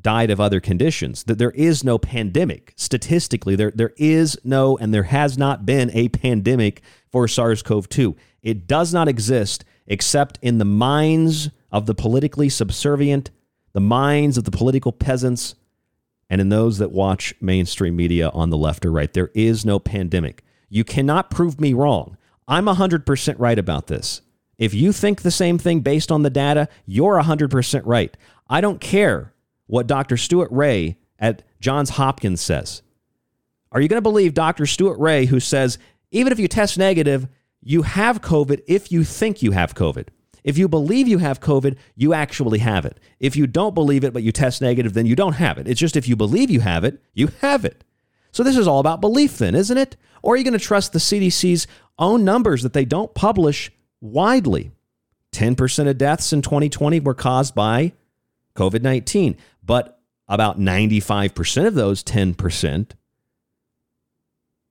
died of other conditions. That there is no pandemic. Statistically, there, there is no and there has not been a pandemic for SARS CoV 2. It does not exist except in the minds of the politically subservient, the minds of the political peasants, and in those that watch mainstream media on the left or right. There is no pandemic. You cannot prove me wrong. I'm 100% right about this. If you think the same thing based on the data, you're 100% right. I don't care what Dr. Stuart Ray at Johns Hopkins says? Are you going to believe Dr. Stuart Ray, who says, even if you test negative, you have COVID if you think you have COVID? If you believe you have COVID, you actually have it. If you don't believe it, but you test negative, then you don't have it. It's just if you believe you have it, you have it. So this is all about belief, then, isn't it? Or are you going to trust the CDC's own numbers that they don't publish widely? 10% of deaths in 2020 were caused by COVID 19. But about 95% of those 10%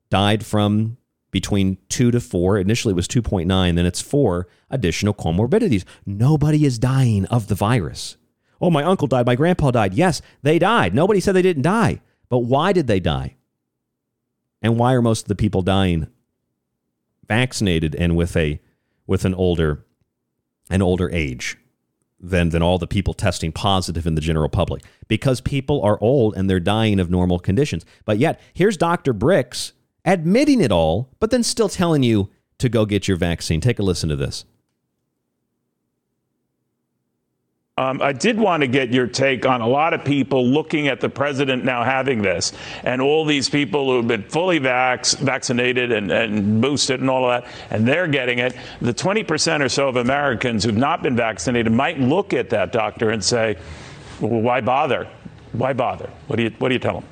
died from between two to four. Initially, it was 2.9, then it's four additional comorbidities. Nobody is dying of the virus. Oh, my uncle died. My grandpa died. Yes, they died. Nobody said they didn't die. But why did they die? And why are most of the people dying vaccinated and with a with an older an older age? than than all the people testing positive in the general public because people are old and they're dying of normal conditions. But yet, here's Dr. Birx admitting it all, but then still telling you to go get your vaccine. Take a listen to this. Um, I did want to get your take on a lot of people looking at the president now having this, and all these people who have been fully vax, vaccinated and, and boosted and all of that, and they're getting it. The 20% or so of Americans who've not been vaccinated might look at that doctor and say, well, "Why bother? Why bother? What do you What do you tell them?"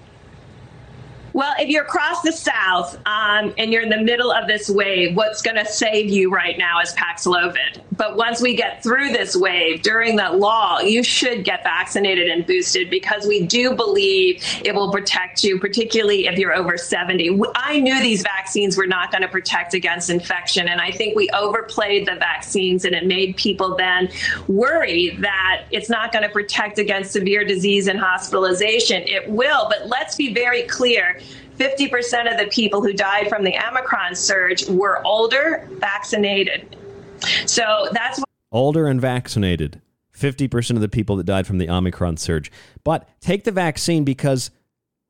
Well, if you're across the South um, and you're in the middle of this wave, what's going to save you right now is Paxlovid. But once we get through this wave during that law, you should get vaccinated and boosted because we do believe it will protect you, particularly if you're over 70. I knew these vaccines were not going to protect against infection, and I think we overplayed the vaccines, and it made people then worry that it's not going to protect against severe disease and hospitalization. It will, but let's be very clear 50% of the people who died from the Omicron surge were older, vaccinated. So that's older and vaccinated. 50% of the people that died from the Omicron surge. But take the vaccine because,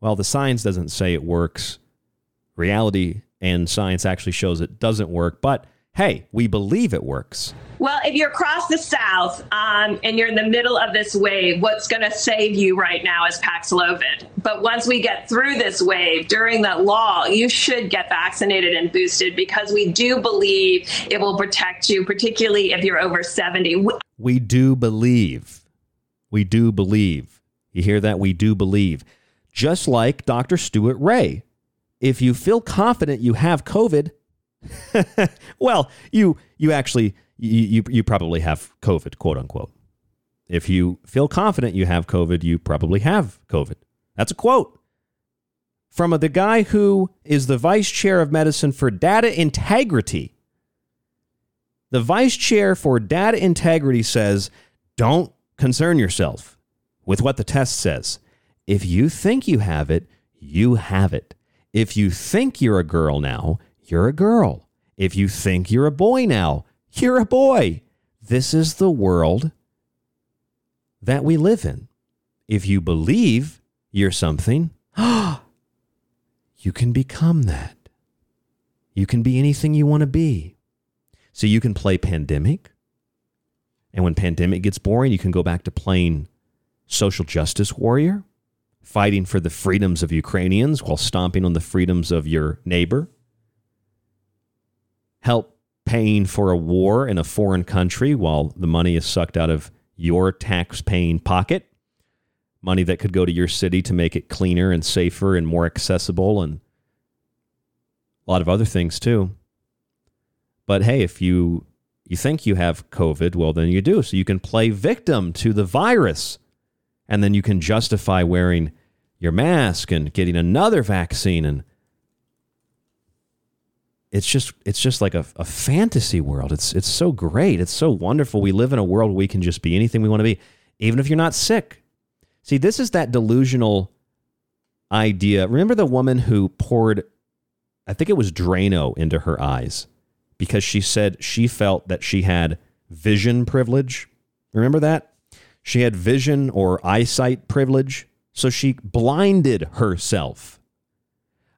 well, the science doesn't say it works. Reality and science actually shows it doesn't work. But hey, we believe it works. Well, if you're across the South um, and you're in the middle of this wave, what's going to save you right now is Paxlovid. But once we get through this wave during that law, you should get vaccinated and boosted because we do believe it will protect you, particularly if you're over 70. We do believe. We do believe. You hear that? We do believe. Just like Dr. Stuart Ray. If you feel confident you have COVID, *laughs* well, you you actually you, you you probably have COVID, quote unquote. If you feel confident you have COVID, you probably have COVID. That's a quote from the guy who is the vice chair of medicine for data integrity. The vice chair for data integrity says, don't concern yourself with what the test says. If you think you have it, you have it. If you think you're a girl now, you're a girl. If you think you're a boy now, you're a boy. This is the world that we live in. If you believe you're something, *gasps* you can become that. You can be anything you want to be. So you can play pandemic. And when pandemic gets boring, you can go back to playing social justice warrior, fighting for the freedoms of Ukrainians while stomping on the freedoms of your neighbor. Help paying for a war in a foreign country while the money is sucked out of your tax paying pocket. Money that could go to your city to make it cleaner and safer and more accessible and a lot of other things too. But hey, if you you think you have COVID, well then you do. So you can play victim to the virus. And then you can justify wearing your mask and getting another vaccine and it's just it's just like a, a fantasy world. It's it's so great. It's so wonderful. We live in a world where we can just be anything we want to be, even if you're not sick. See, this is that delusional idea. Remember the woman who poured, I think it was Drano into her eyes because she said she felt that she had vision privilege. Remember that? She had vision or eyesight privilege. So she blinded herself.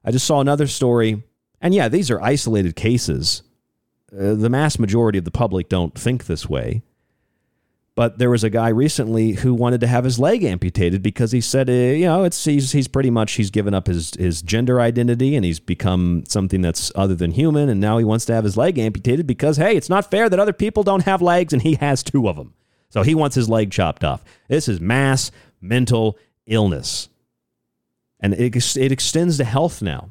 I just saw another story and yeah, these are isolated cases. Uh, the mass majority of the public don't think this way. But there was a guy recently who wanted to have his leg amputated because he said, uh, you know, it's he's he's pretty much he's given up his his gender identity and he's become something that's other than human, and now he wants to have his leg amputated because hey, it's not fair that other people don't have legs and he has two of them, so he wants his leg chopped off. This is mass mental illness, and it it extends to health now.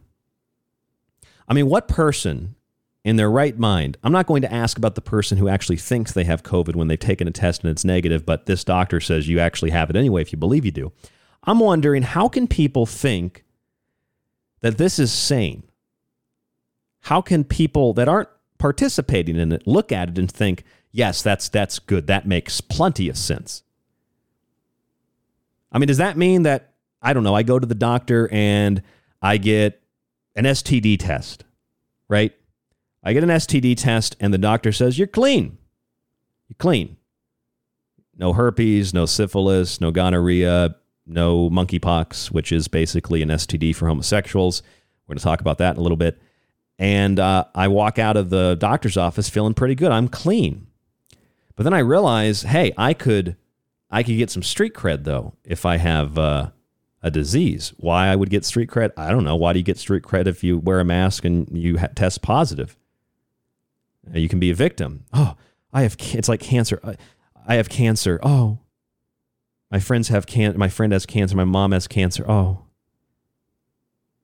I mean, what person in their right mind, I'm not going to ask about the person who actually thinks they have COVID when they've taken a test and it's negative, but this doctor says you actually have it anyway if you believe you do. I'm wondering how can people think that this is sane? How can people that aren't participating in it look at it and think, yes, that's that's good. That makes plenty of sense. I mean, does that mean that I don't know, I go to the doctor and I get an STD test, right? I get an STD test and the doctor says, You're clean. You're clean. No herpes, no syphilis, no gonorrhea, no monkeypox, which is basically an STD for homosexuals. We're going to talk about that in a little bit. And uh, I walk out of the doctor's office feeling pretty good. I'm clean. But then I realize, hey, I could, I could get some street cred though if I have uh, a disease. Why I would get street cred? I don't know. Why do you get street cred if you wear a mask and you ha- test positive? Uh, you can be a victim. Oh, I have. It's like cancer. I, I have cancer. Oh, my friends have can. My friend has cancer. My mom has cancer. Oh,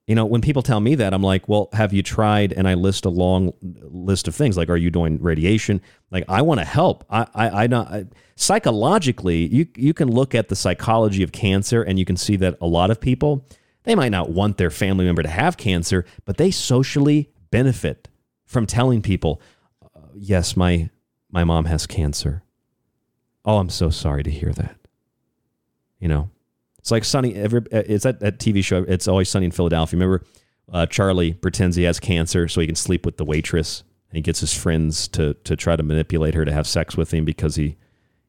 you know, when people tell me that, I'm like, well, have you tried? And I list a long list of things like, are you doing radiation? Like, I want to help. I, I, I not I, psychologically, you you can look at the psychology of cancer, and you can see that a lot of people they might not want their family member to have cancer, but they socially benefit from telling people, uh, yes, my my mom has cancer. Oh, I'm so sorry to hear that. You know, it's like Sunny. Every, it's that, that TV show. It's always Sunny in Philadelphia. Remember, uh, Charlie pretends he has cancer so he can sleep with the waitress, and he gets his friends to to try to manipulate her to have sex with him because he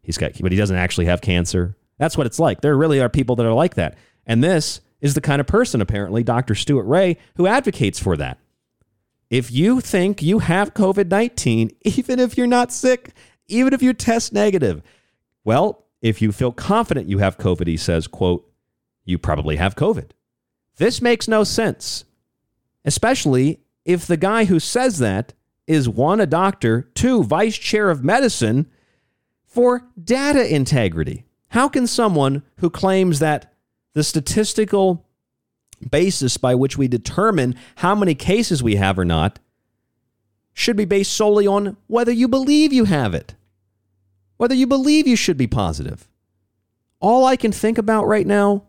he's got, but he doesn't actually have cancer. That's what it's like. There really are people that are like that, and this is the kind of person apparently Dr. Stuart Ray who advocates for that. If you think you have COVID 19, *laughs* even if you're not sick, even if you test negative, well, if you feel confident you have COVID, he says, quote, you probably have COVID. This makes no sense, especially if the guy who says that is one, a doctor, two, vice chair of medicine for data integrity. How can someone who claims that the statistical basis by which we determine how many cases we have or not should be based solely on whether you believe you have it, whether you believe you should be positive. All I can think about right now,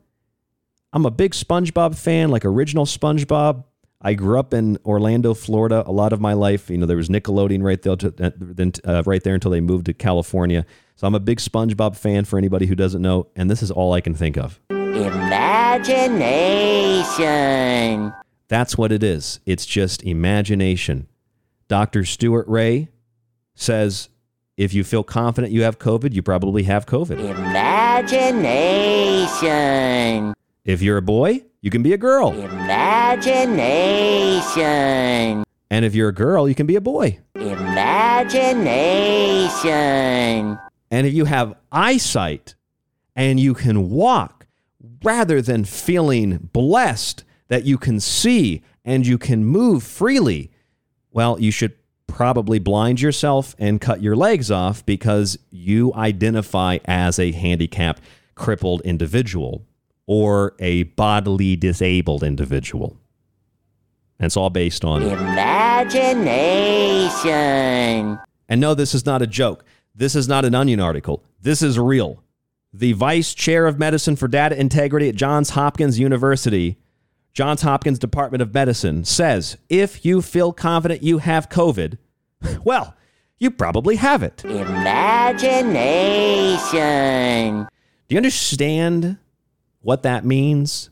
I'm a big SpongeBob fan, like original SpongeBob. I grew up in Orlando, Florida, a lot of my life. You know, there was Nickelodeon right there, uh, right there until they moved to California. So I'm a big SpongeBob fan for anybody who doesn't know, and this is all I can think of. Imagination. That's what it is. It's just imagination. Dr. Stuart Ray says if you feel confident you have COVID, you probably have COVID. Imagination. If you're a boy, you can be a girl. Imagination. And if you're a girl, you can be a boy. Imagination. And if you have eyesight and you can walk, rather than feeling blessed that you can see and you can move freely, well, you should probably blind yourself and cut your legs off because you identify as a handicapped, crippled individual or a bodily disabled individual. And it's all based on imagination. And no, this is not a joke. This is not an onion article. This is real. The vice chair of medicine for data integrity at Johns Hopkins University, Johns Hopkins Department of Medicine, says if you feel confident you have COVID, *laughs* well, you probably have it. Imagination. Do you understand what that means?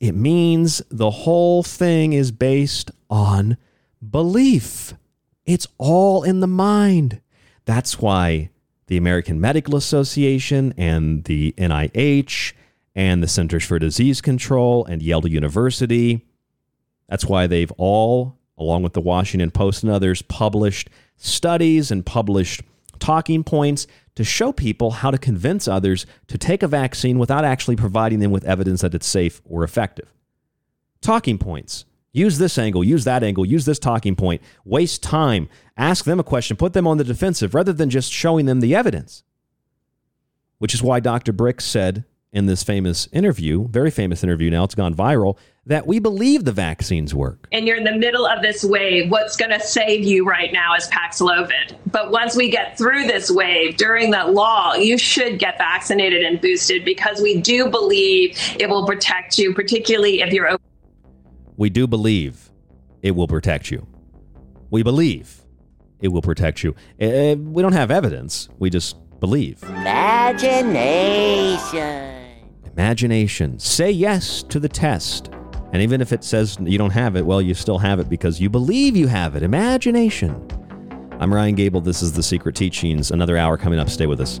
It means the whole thing is based on belief. It's all in the mind. That's why the American Medical Association and the NIH and the Centers for Disease Control and Yale University, that's why they've all, along with the Washington Post and others, published studies and published talking points to show people how to convince others to take a vaccine without actually providing them with evidence that it's safe or effective. Talking points. Use this angle, use that angle, use this talking point. Waste time. Ask them a question, put them on the defensive rather than just showing them the evidence. Which is why Dr. Birx said in this famous interview, very famous interview now, it's gone viral, that we believe the vaccines work. And you're in the middle of this wave. What's going to save you right now is Paxlovid. But once we get through this wave during that law, you should get vaccinated and boosted because we do believe it will protect you, particularly if you're open. we do believe it will protect you. We believe it will protect you. Uh, we don't have evidence. We just believe. Imagination. Imagination. Say yes to the test. And even if it says you don't have it, well, you still have it because you believe you have it. Imagination. I'm Ryan Gable. This is The Secret Teachings. Another hour coming up. Stay with us.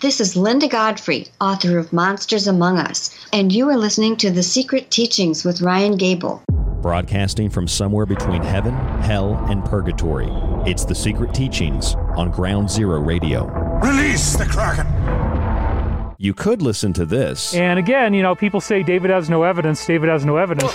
This is Linda Godfrey, author of Monsters Among Us, and you are listening to The Secret Teachings with Ryan Gable. Broadcasting from somewhere between heaven, hell, and purgatory, it's The Secret Teachings on Ground Zero Radio. Release the Kraken! You could listen to this. And again, you know, people say David has no evidence, David has no evidence.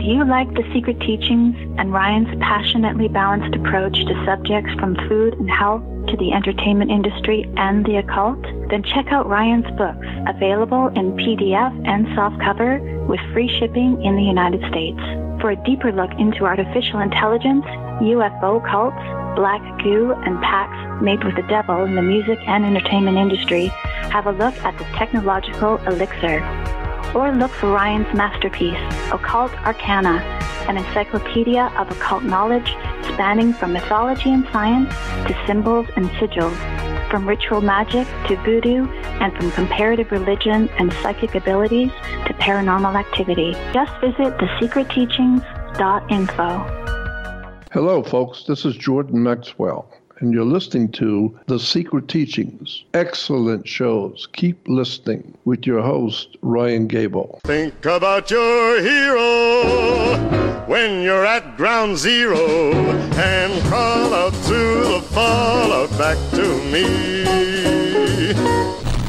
Do you like the secret teachings and Ryan's passionately balanced approach to subjects from food and health to the entertainment industry and the occult? Then check out Ryan's books, available in PDF and softcover with free shipping in the United States. For a deeper look into artificial intelligence, UFO cults, black goo, and pacts made with the devil in the music and entertainment industry, have a look at the technological elixir. Or look for Ryan's masterpiece, Occult Arcana, an encyclopedia of occult knowledge spanning from mythology and science to symbols and sigils, from ritual magic to voodoo, and from comparative religion and psychic abilities to paranormal activity. Just visit thesecretteachings.info. Hello, folks. This is Jordan Maxwell, and you're listening to The Secret Teachings. Excellent shows. Keep listening with your host, Ryan Gable. Think about your hero when you're at ground zero and call out to the fallout back to me.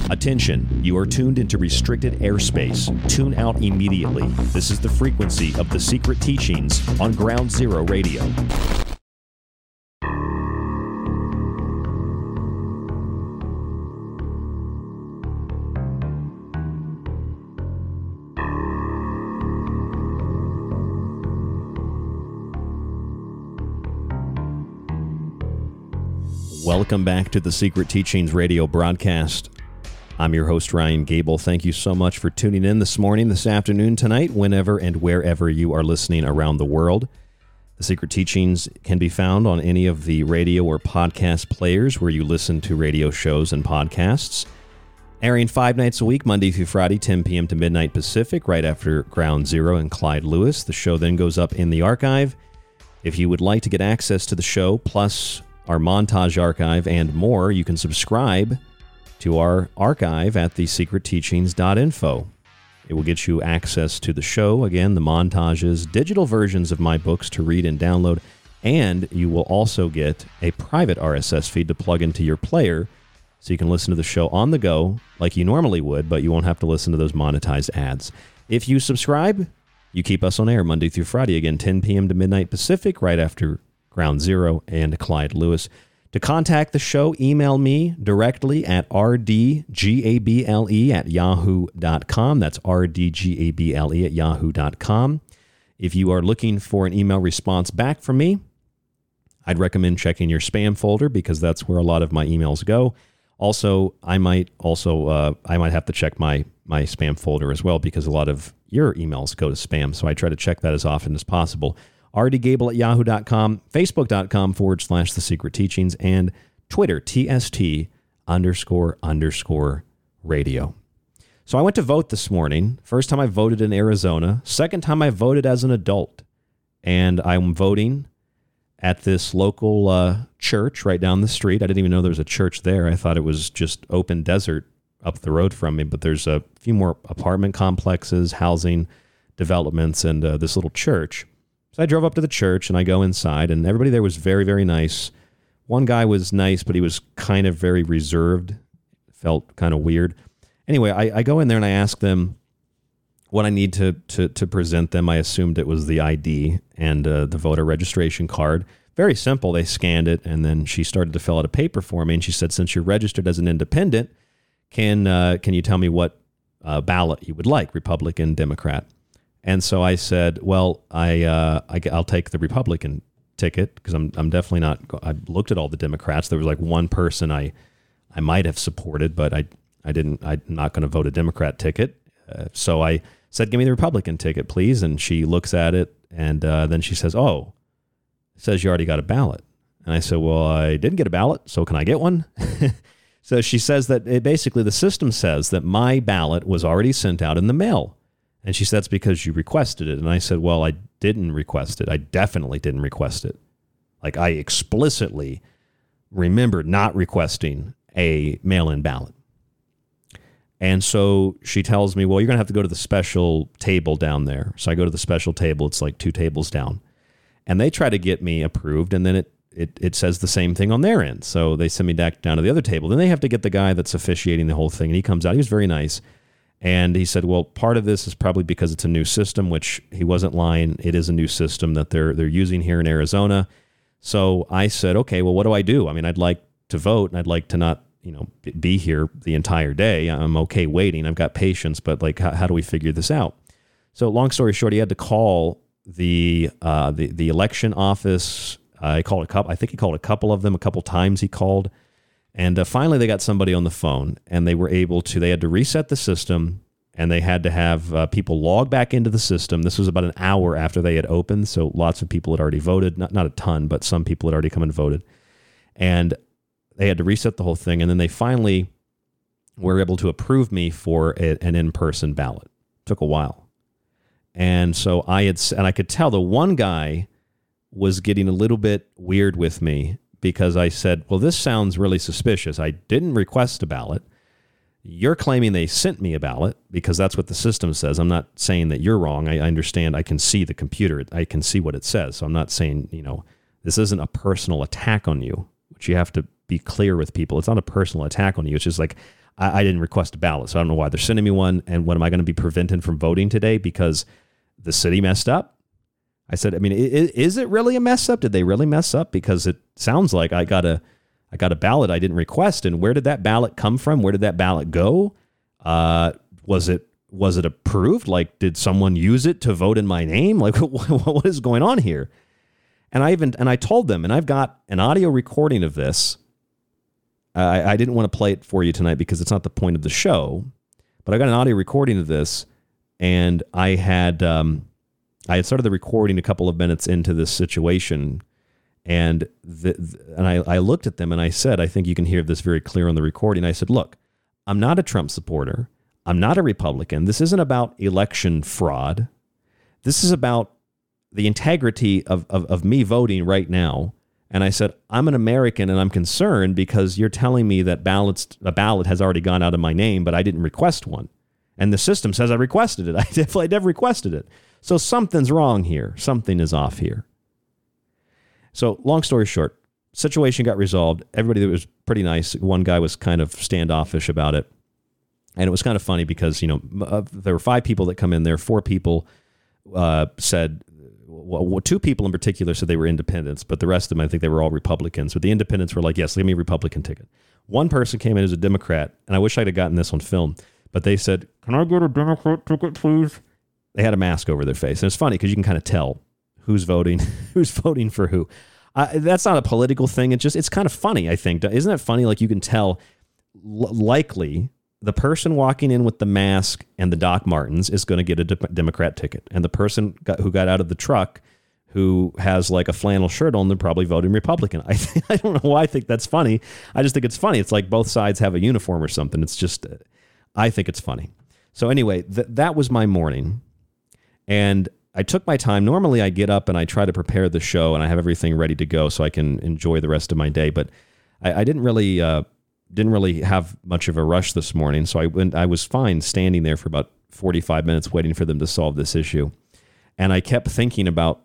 Attention, you are tuned into restricted airspace. Tune out immediately. This is the frequency of the secret teachings on Ground Zero Radio. Welcome back to the Secret Teachings radio broadcast. I'm your host, Ryan Gable. Thank you so much for tuning in this morning, this afternoon, tonight, whenever and wherever you are listening around the world. The Secret Teachings can be found on any of the radio or podcast players where you listen to radio shows and podcasts. Airing five nights a week, Monday through Friday, 10 p.m. to midnight Pacific, right after Ground Zero and Clyde Lewis. The show then goes up in the archive. If you would like to get access to the show, plus our montage archive and more, you can subscribe to our archive at thesecretteachings.info. It will get you access to the show, again, the montages, digital versions of my books to read and download, and you will also get a private RSS feed to plug into your player so you can listen to the show on the go like you normally would, but you won't have to listen to those monetized ads. If you subscribe, you keep us on air Monday through Friday, again, 10 p.m. to midnight Pacific, right after Ground Zero and Clyde Lewis. To contact the show, email me directly at rdgable at yahoo.com. That's rdgable at yahoo.com. If you are looking for an email response back from me, I'd recommend checking your spam folder because that's where a lot of my emails go. Also, I might also uh, I might have to check my my spam folder as well because a lot of your emails go to spam. So I try to check that as often as possible rdgable at yahoo.com, facebook.com forward slash the secret teachings, and Twitter, TST underscore underscore radio. So I went to vote this morning. First time I voted in Arizona. Second time I voted as an adult. And I'm voting at this local uh, church right down the street. I didn't even know there was a church there. I thought it was just open desert up the road from me, but there's a few more apartment complexes, housing developments, and uh, this little church. So I drove up to the church and I go inside, and everybody there was very, very nice. One guy was nice, but he was kind of very reserved, felt kind of weird. Anyway, I, I go in there and I ask them what I need to, to, to present them. I assumed it was the ID and uh, the voter registration card. Very simple. They scanned it, and then she started to fill out a paper for me. And she said, Since you're registered as an independent, can, uh, can you tell me what uh, ballot you would like, Republican, Democrat? And so I said, well, I, uh, I will take the Republican ticket because I'm I'm definitely not. I looked at all the Democrats. There was like one person I I might have supported, but I I didn't. I'm not going to vote a Democrat ticket. Uh, so I said, give me the Republican ticket, please. And she looks at it, and uh, then she says, oh, says you already got a ballot. And I said, well, I didn't get a ballot, so can I get one? *laughs* so she says that it, basically the system says that my ballot was already sent out in the mail. And she said, That's because you requested it. And I said, Well, I didn't request it. I definitely didn't request it. Like, I explicitly remembered not requesting a mail in ballot. And so she tells me, Well, you're going to have to go to the special table down there. So I go to the special table. It's like two tables down. And they try to get me approved. And then it, it, it says the same thing on their end. So they send me back down to the other table. Then they have to get the guy that's officiating the whole thing. And he comes out. He was very nice And he said, well, part of this is probably because it's a new system, which he wasn't lying. It is a new system that they're they're using here in Arizona. So I said, okay, well, what do I do? I mean, I'd like to vote and I'd like to not, you know, be here the entire day. I'm okay waiting. I've got patience, but like, how, how do we figure this out? So long story short, he had to call the uh, the the election office. He called a couple. I think he called a couple of them. A couple times he called, and uh, finally they got somebody on the phone, and they were able to. They had to reset the system, and they had to have uh, people log back into the system. This was about an hour after they had opened, so lots of people had already voted. Not not a ton, but some people had already come and voted, and they had to reset the whole thing, and then they finally were able to approve me for a, an in person ballot. Took a while. And so I had, and I could tell the one guy was getting a little bit weird with me because I said, Well, this sounds really suspicious. I didn't request a ballot. You're claiming they sent me a ballot because that's what the system says. I'm not saying that you're wrong. I, understand. I can see the computer, I can see what it says. So I'm not saying, you know, this isn't a personal attack on you, which you have to be clear with people. It's not a personal attack on you. It's just like, I, I didn't request a ballot. So I don't know why they're sending me one. And what am I going to be prevented from voting today because the city messed up? I said, I mean, is, it really a mess up? Did they really mess up? Because it sounds like I got a, I got a ballot I didn't request. And where did that ballot come from? Where did that ballot go? Uh, was it was it approved? Like, did someone use it to vote in my name? Like, *laughs* what is going on here? And I even and I told them, and I've got an audio recording of this. I, I didn't want to play it for you tonight because it's not the point of the show, but I got an audio recording of this, and I had um, I had started the recording a couple of minutes into this situation, and the, and I, I looked at them and I said, I think you can hear this very clear on the recording. I said, look, I'm not a Trump supporter. I'm not a Republican. This isn't about election fraud. This is about the integrity of, of, of me voting right now. And I said, I'm an American and I'm concerned because you're telling me that ballots, a ballot has already gone out of my name, but I didn't request one. And the system says I requested it. *laughs* I definitely never requested it. So something's wrong here. Something is off here. So, long story short, situation got resolved. Everybody was pretty nice. One guy was kind of standoffish about it. And it was kind of funny because, you know, uh, there were five people that come in there. Four people uh, said, well, two people in particular said they were independents, but the rest of them, I think they were all Republicans. But the independents were like, yes, give me a Republican ticket. One person came in as a Democrat, and I wish I'd have gotten this on film, but they said, can I get a Democrat ticket, please? They had a mask over their face. And it's funny because you can kind of tell who's voting, *laughs* who's voting for who. Uh, that's not a political thing. It's just, it's kind of funny, I think. Isn't it funny? Like you can tell l- likely the person walking in with the mask and the Doc Martens is going to get a de- Democrat ticket. And the person got, who got out of the truck who has like a flannel shirt on, they're probably voting Republican. *laughs* I, th- I don't know why I think that's funny. I just think it's funny. It's like both sides have a uniform or something. It's just, I think it's funny. So anyway, th- that was my morning. And I took my time. Normally, I get up and I try to prepare the show and I have everything ready to go so I can enjoy the rest of my day. But I, I didn't really uh, didn't really have much of a rush this morning, so I went. I was fine standing there for about forty five minutes waiting for them to solve this issue, and I kept thinking about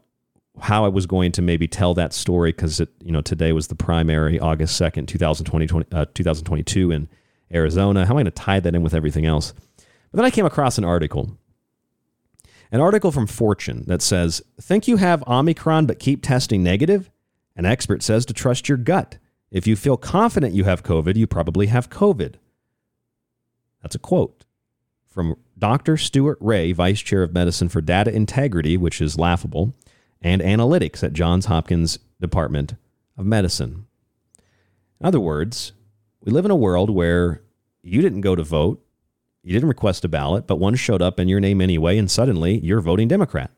how I was going to maybe tell that story because it you know today was the primary, August second, 2020, uh, 2022 in Arizona. How am I going to tie that in with everything else? But then I came across an article an article from Fortune that says, Think you have Omicron but keep testing negative? An expert says to trust your gut. If you feel confident you have COVID, you probably have COVID. That's a quote from Dr. Stuart Ray, Vice Chair of Medicine for Data Integrity, which is laughable, and Analytics at Johns Hopkins Department of Medicine. In other words, we live in a world where you didn't go to vote, you didn't request a ballot, but one showed up in your name anyway, and suddenly you're voting Democrat.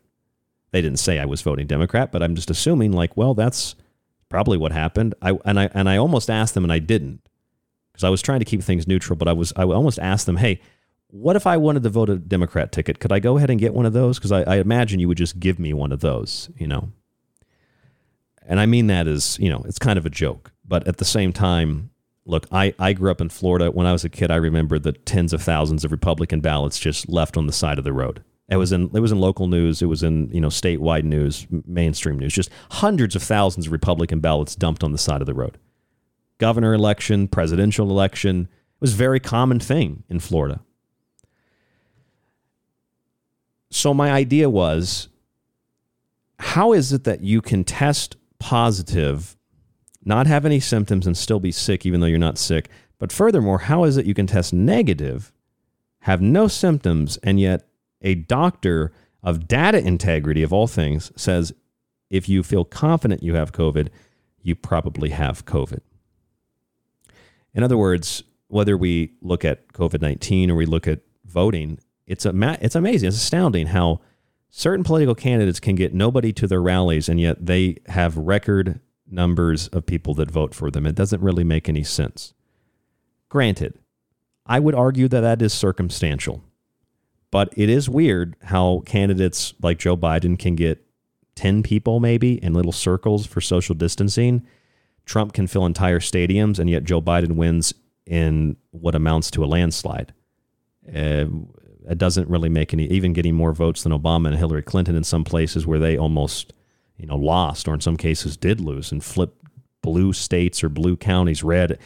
They didn't say I was voting Democrat, but I'm just assuming, like, well, that's probably what happened. I and I and I almost asked them, and I didn't, because I was trying to keep things neutral. But I was I almost asked them, hey, what if I wanted to vote a Democrat ticket? Could I go ahead and get one of those? Because I, I imagine you would just give me one of those, you know. And I mean that as you know, it's kind of a joke, but at the same time, look, I, I grew up in Florida. When I was a kid, I remember the tens of thousands of Republican ballots just left on the side of the road. It was in it was in local news. It was in you know statewide news, mainstream news. Just hundreds of thousands of Republican ballots dumped on the side of the road. Governor election, presidential election it was a very common thing in Florida. so my idea was how is it that you can test positive, not have any symptoms, and still be sick, even though you're not sick? But furthermore, how is it you can test negative, have no symptoms, and yet a doctor of data integrity, of all things, says if you feel confident you have COVID, you probably have COVID. In other words, whether we look at COVID 19 or we look at voting, it's, a, it's amazing. It's astounding how certain political candidates can get nobody to their rallies, and yet they have record numbers of people that vote for them. It doesn't really make any sense. Granted, I would argue that that is circumstantial, but it is weird how candidates like Joe Biden can get 10 people maybe in little circles for social distancing. Trump can fill entire stadiums, and yet Joe Biden wins in what amounts to a landslide. Uh, it doesn't really make any, even getting more votes than Obama and Hillary Clinton in some places where they almost, you know, lost, or in some cases did lose and flip blue states or blue counties red.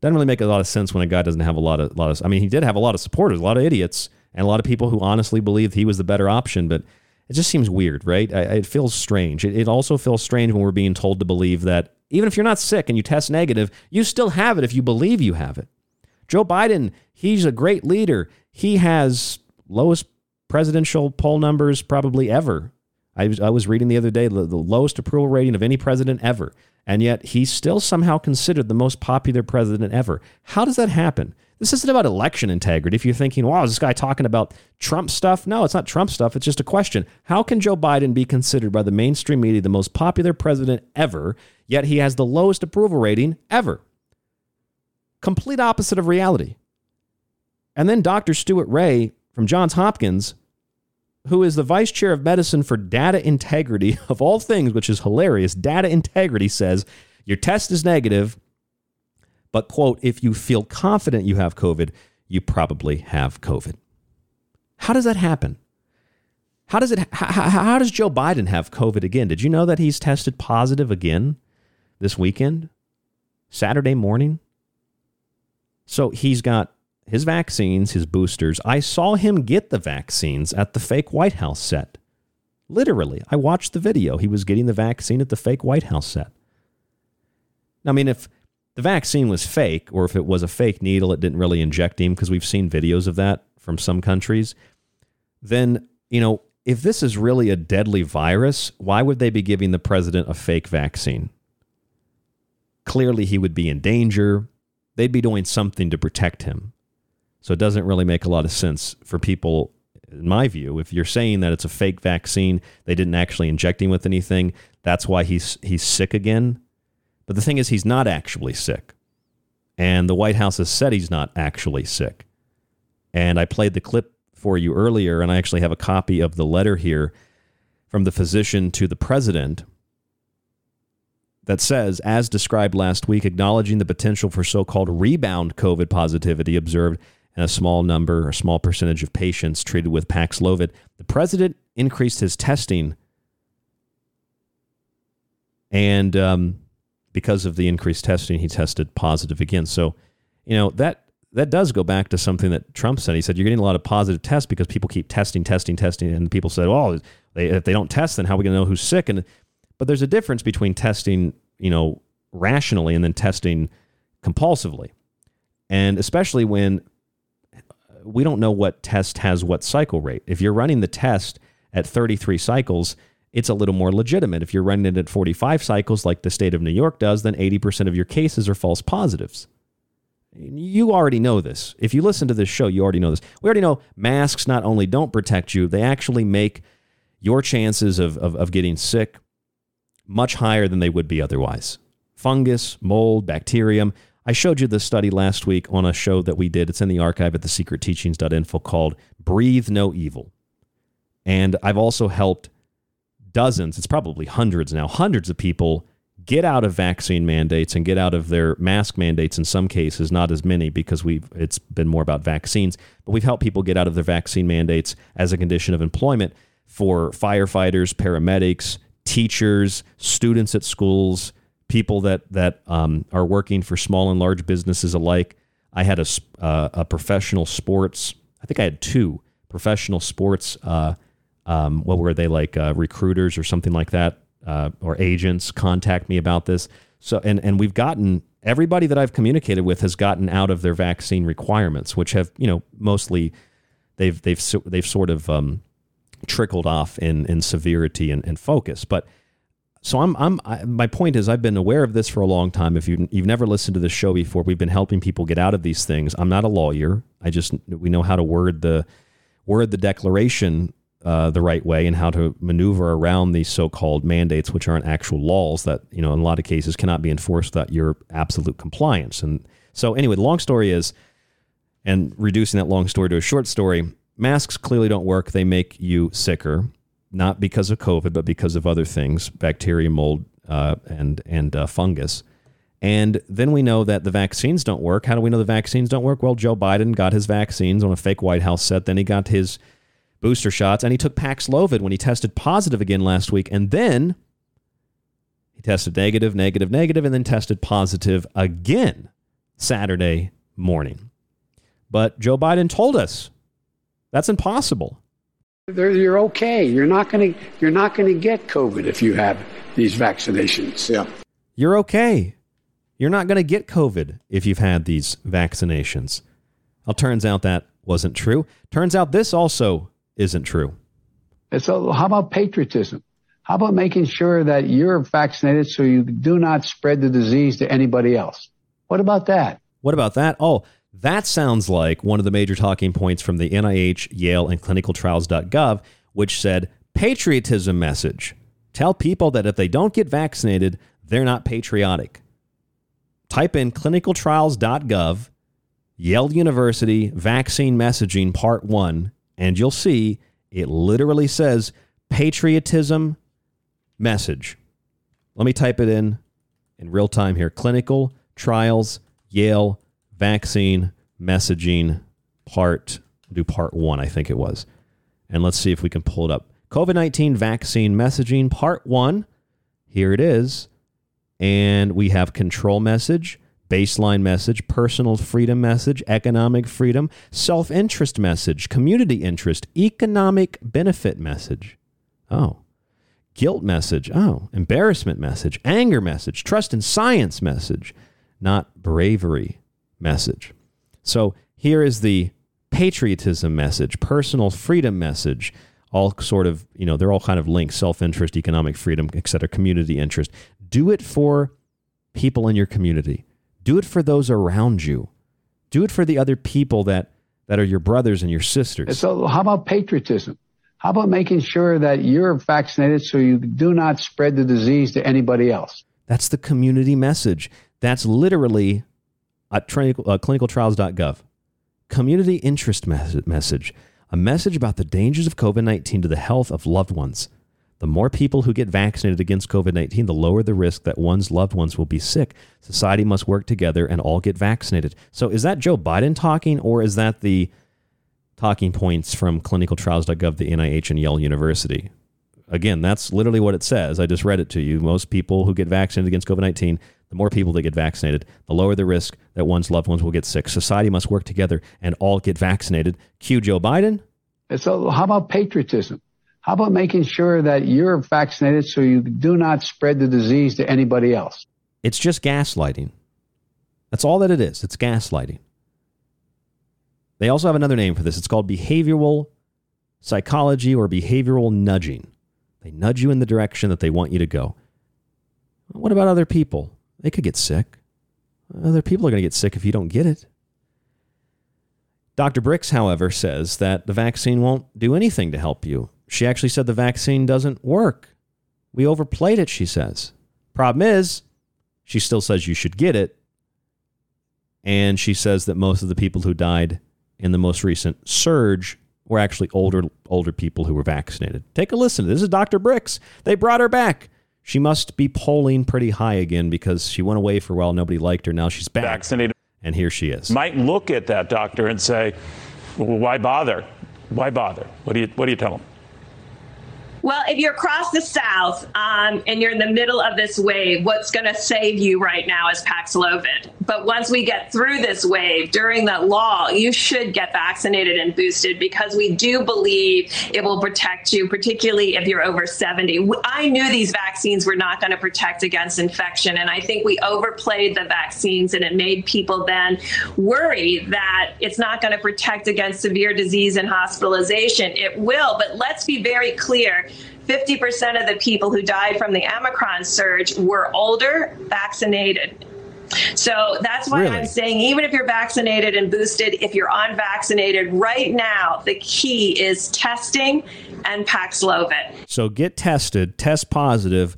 Doesn't really make a lot of sense when a guy doesn't have a lot of, lot of. I mean, he did have a lot of supporters, a lot of idiots, and a lot of people who honestly believed he was the better option. But it just seems weird, right? I, it feels strange. It, it also feels strange when we're being told to believe that even if you're not sick and you test negative, you still have it if you believe you have it. Joe Biden, he's a great leader. He has lowest presidential poll numbers probably ever. I was, I was reading the other day the, the lowest approval rating of any president ever. And yet he's still somehow considered the most popular president ever. How does that happen? This isn't about election integrity. If you're thinking, wow, is this guy talking about Trump stuff? No, it's not Trump stuff. It's just a question. How can Joe Biden be considered by the mainstream media the most popular president ever, yet he has the lowest approval rating ever? Complete opposite of reality. And then Dr. Stuart Ray from Johns Hopkins, who is the vice chair of medicine for data integrity *laughs* of all things, which is hilarious. Data integrity says your test is negative, but quote, if you feel confident you have COVID, you probably have COVID. How does that happen? How does it how, how does Joe Biden have COVID again? Did you know that he's tested positive again this weekend? Saturday morning? So he's got his vaccines, his boosters. I saw him get the vaccines at the fake White House set. Literally, I watched the video. He was getting the vaccine at the fake White House set. I mean, if the vaccine was fake, or if it was a fake needle, it didn't really inject him, because we've seen videos of that from some countries, then, you know, if this is really a deadly virus, why would they be giving the president a fake vaccine? Clearly, he would be in danger. They'd be doing something to protect him. So it doesn't really make a lot of sense for people, in my view. If you're saying that it's a fake vaccine, they didn't actually inject him with anything, that's why he's he's sick again. But the thing is, he's not actually sick. And the White House has said he's not actually sick. And I played the clip for you earlier, and I actually have a copy of the letter here from the physician to the president that says, as described last week, acknowledging the potential for so called rebound COVID positivity observed and a small number, a small percentage of patients treated with Paxlovid. The president increased his testing, and um, because of the increased testing, he tested positive again. So, you know that that does go back to something that Trump said. He said you're getting a lot of positive tests because people keep testing, testing, testing, and people said, "Well, they, if they don't test, then how are we going to know who's sick?" And but there's a difference between testing, you know, rationally and then testing compulsively, and especially when we don't know what test has what cycle rate. If you're running the test at 33 cycles, it's a little more legitimate. If you're running it at 45 cycles, like the state of New York does, then 80% of your cases are false positives. You already know this. If you listen to this show, you already know this. We already know masks not only don't protect you, they actually make your chances of, of, of getting sick much higher than they would be otherwise. Fungus, mold, bacterium, I showed you this study last week on a show that we did. It's in the archive at thesecretteachings.info called Breathe No Evil. And I've also helped dozens, it's probably hundreds now, hundreds of people get out of vaccine mandates and get out of their mask mandates in some cases, not as many because we've it's been more about vaccines, but we've helped people get out of their vaccine mandates as a condition of employment for firefighters, paramedics, teachers, students at schools, people that that um, are working for small and large businesses alike. I had a uh, a professional sports. I think I had two professional sports uh, um, what were they like uh, recruiters or something like that uh, or agents contact me about this. So and and we've gotten everybody that I've communicated with has gotten out of their vaccine requirements, which have you know mostly they've they've they've sort of um, trickled off in in severity and, and focus. But so I'm I'm I, my point is I've been aware of this for a long time. If you you've never listened to this show before, we've been helping people get out of these things. I'm not a lawyer. I just we know how to word the word the declaration uh, the right way and how to maneuver around these so-called mandates, which aren't actual laws that you know in a lot of cases cannot be enforced without your absolute compliance. And so anyway, the long story is, and reducing that long story to a short story, masks clearly don't work. They make you sicker, not because of COVID, but because of other things, bacteria, mold, uh, and and uh, fungus. And then we know that the vaccines don't work. How do we know the vaccines don't work? Well, Joe Biden got his vaccines on a fake White House set. Then he got his booster shots, and he took Paxlovid when he tested positive again last week, and then he tested negative, negative, negative, and then tested positive again Saturday morning. But Joe Biden told us that's impossible. You're okay. You're not going to you're not going to get COVID if you have these vaccinations. Yeah. You're okay. You're not going to get COVID if you've had these vaccinations. Well, turns out that wasn't true. Turns out this also isn't true. So, how about patriotism? How about making sure that you're vaccinated so you do not spread the disease to anybody else? What about that? What about that? Oh, that sounds like one of the major talking points from the NIH, Yale, and clinicaltrials.gov, which said patriotism message. Tell people that if they don't get vaccinated, they're not patriotic. Type in clinicaltrials.gov, Yale University vaccine messaging part one, and you'll see it literally says patriotism message. Let me type it in in real time here. Clinical trials, Yale vaccine messaging part, do part one, I think it was. And let's see if we can pull it up. COVID 19 vaccine messaging part one. Here it is. And we have control message, baseline message, personal freedom message, economic freedom, self interest message, community interest, economic benefit message. Oh, guilt message. Oh, embarrassment message, anger message, trust in science message, not bravery message. So here is the patriotism message, personal freedom message, all sort of, you know, they're all kind of linked self interest, economic freedom, et cetera, community interest. Do it for people in your community. Do it for those around you. Do it for the other people that, that are your brothers and your sisters. So, how about patriotism? How about making sure that you're vaccinated so you do not spread the disease to anybody else? That's the community message. That's literally at uh, clinicaltrials.gov. Community interest message, a message about the dangers of COVID 19 to the health of loved ones. The more people who get vaccinated against COVID 19, the lower the risk that one's loved ones will be sick. Society must work together and all get vaccinated. So, is that Joe Biden talking, or is that the talking points from clinicaltrials.gov, the NIH, and Yale University? Again, that's literally what it says. I just read it to you. Most people who get vaccinated against COVID 19, the more people that get vaccinated, the lower the risk that one's loved ones will get sick. Society must work together and all get vaccinated. Cue Joe Biden. So, how about patriotism? How about making sure that you're vaccinated so you do not spread the disease to anybody else? It's just gaslighting. That's all that it is. It's gaslighting. They also have another name for this. It's called behavioral psychology or behavioral nudging. They nudge you in the direction that they want you to go. What about other people? They could get sick. Other people are going to get sick if you don't get it. Dr. Birx, however, says that the vaccine won't do anything to help you. She actually said the vaccine doesn't work. We overplayed it, she says. Problem is, she still says you should get it. And she says that most of the people who died in the most recent surge were actually older older people who were vaccinated. Take a listen. This is Dr. Birx. They brought her back. She must be polling pretty high again because she went away for a while. Nobody liked her. Now she's back. Vaccinated. And here she is. Might look at that doctor and say, well, why bother? Why bother? What do you, what do you tell them? Well, if you're across the South um, and you're in the middle of this wave, what's going to save you right now is Paxlovid. But once we get through this wave during that law, you should get vaccinated and boosted because we do believe it will protect you, particularly if you're over 70. I knew these vaccines were not going to protect against infection. And I think we overplayed the vaccines and it made people then worry that it's not going to protect against severe disease and hospitalization. It will. But let's be very clear 50% of the people who died from the Omicron surge were older, vaccinated. So that's why Really? I'm saying, even if you're vaccinated and boosted, if you're unvaccinated right now, the key is testing and Paxlovid. So get tested, test positive.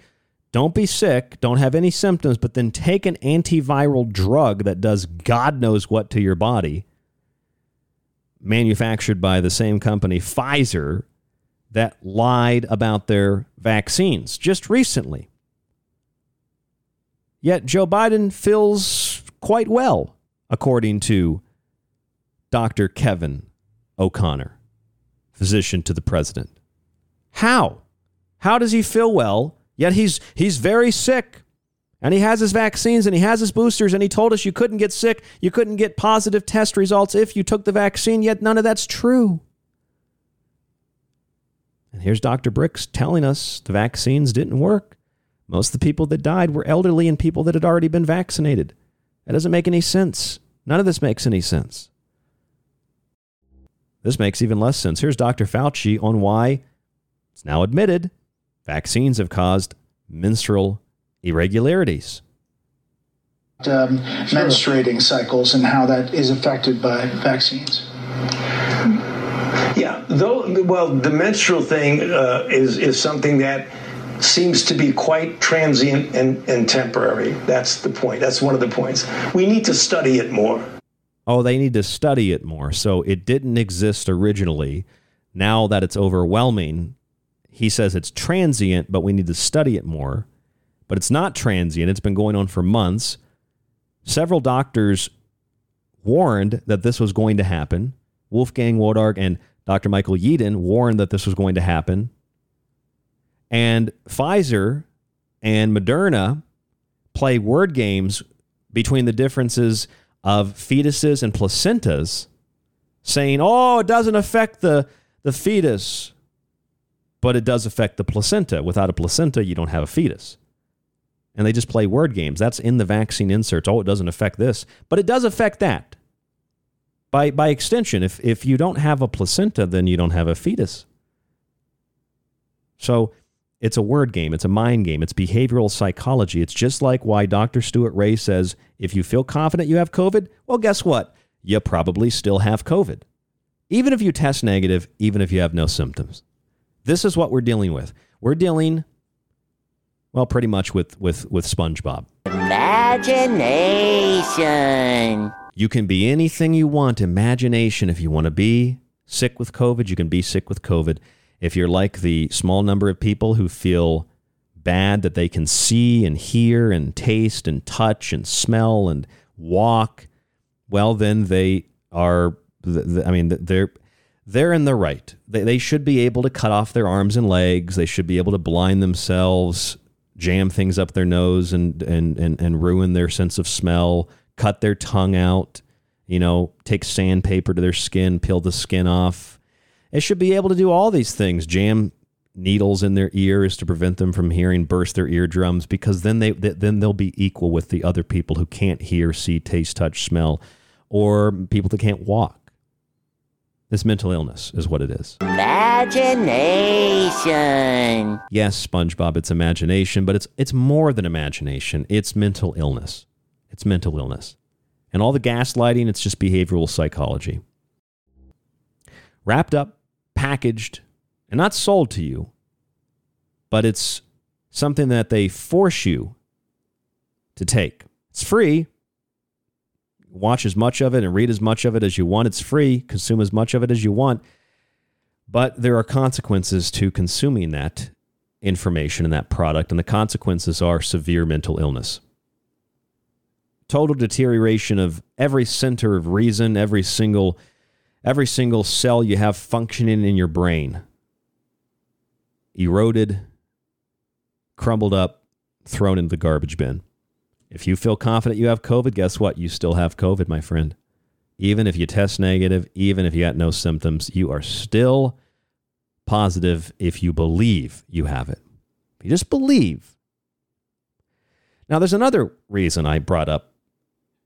Don't be sick, don't have any symptoms, but then take an antiviral drug that does God knows what to your body, manufactured by the same company, Pfizer, that lied about their vaccines just recently. Yet Joe Biden feels quite well, according to Dr. Kevin O'Connor, physician to the president. How? How does he feel well? Yet he's he's very sick. And he has his vaccines and he has his boosters and he told us you couldn't get sick, you couldn't get positive test results if you took the vaccine, yet none of that's true. And here's Dr. Birx telling us the vaccines didn't work. Most of the people that died were elderly and people that had already been vaccinated. That doesn't make any sense. None of this makes any sense. This makes even less sense. Here's Dr. Fauci on why it's now admitted vaccines have caused menstrual irregularities. um, menstruating cycles and how that is affected by vaccines. Though. Well, the menstrual thing uh, is is something that seems to be quite transient and, and temporary. That's the point. That's one of the points. We need to study it more. Oh, they need to study it more. So it didn't exist originally. Now that it's overwhelming, he says it's transient, but we need to study it more. But it's not transient. It's been going on for months. Several doctors warned that this was going to happen. Wolfgang Wodarg and Dr. Michael Yeadon warned that this was going to happen. And Pfizer and Moderna play word games between the differences of fetuses and placentas, saying, oh, it doesn't affect the, the fetus, but it does affect the placenta. Without a placenta, you don't have a fetus. And they just play word games. That's in the vaccine inserts. Oh, it doesn't affect this, but it does affect that. By, by extension, if, if you don't have a placenta, then you don't have a fetus. So it's a word game, it's a mind game, it's behavioral psychology. It's just like why Dr. Stuart Ray says if you feel confident you have COVID, well, guess what? You probably still have COVID. Even if you test negative, even if you have no symptoms. This is what we're dealing with. We're dealing, well, pretty much with, with, with SpongeBob. Imagination. You can be anything you want. Imagination. If you want to be sick with COVID, you can be sick with COVID. If you're like the small number of people who feel bad that they can see and hear and taste and touch and smell and walk, well, then they are. I mean, they're they're in the right. They, they should be able to cut off their arms and legs. They should be able to blind themselves, jam things up their nose, and and and, and ruin their sense of smell. Cut their tongue out. You know, take sandpaper to their skin, peel the skin off. They should be able to do all these things. Jam needles in their ears to prevent them from hearing, burst their eardrums, because then they th- then they'll be equal with the other people who can't hear, see, taste, touch, smell, or people that can't walk. This mental illness is what it is. Imagination. Yes, SpongeBob, it's imagination, but it's it's more than imagination. It's mental illness. It's mental illness. And all the gaslighting, it's just behavioral psychology. Wrapped up, packaged, and not sold to you, but it's something that they force you to take. It's free. Watch as much of it and read as much of it as you want. It's free. Consume as much of it as you want. But there are consequences to consuming that information and that product, and the consequences are severe mental illness. Total deterioration of every center of reason, every single every single cell you have functioning in your brain. Eroded, crumbled up, thrown into the garbage bin. If you feel confident you have COVID, guess what? You still have COVID, my friend. Even if you test negative, even if you got no symptoms, you are still positive if you believe you have it. You just believe. Now, there's another reason I brought up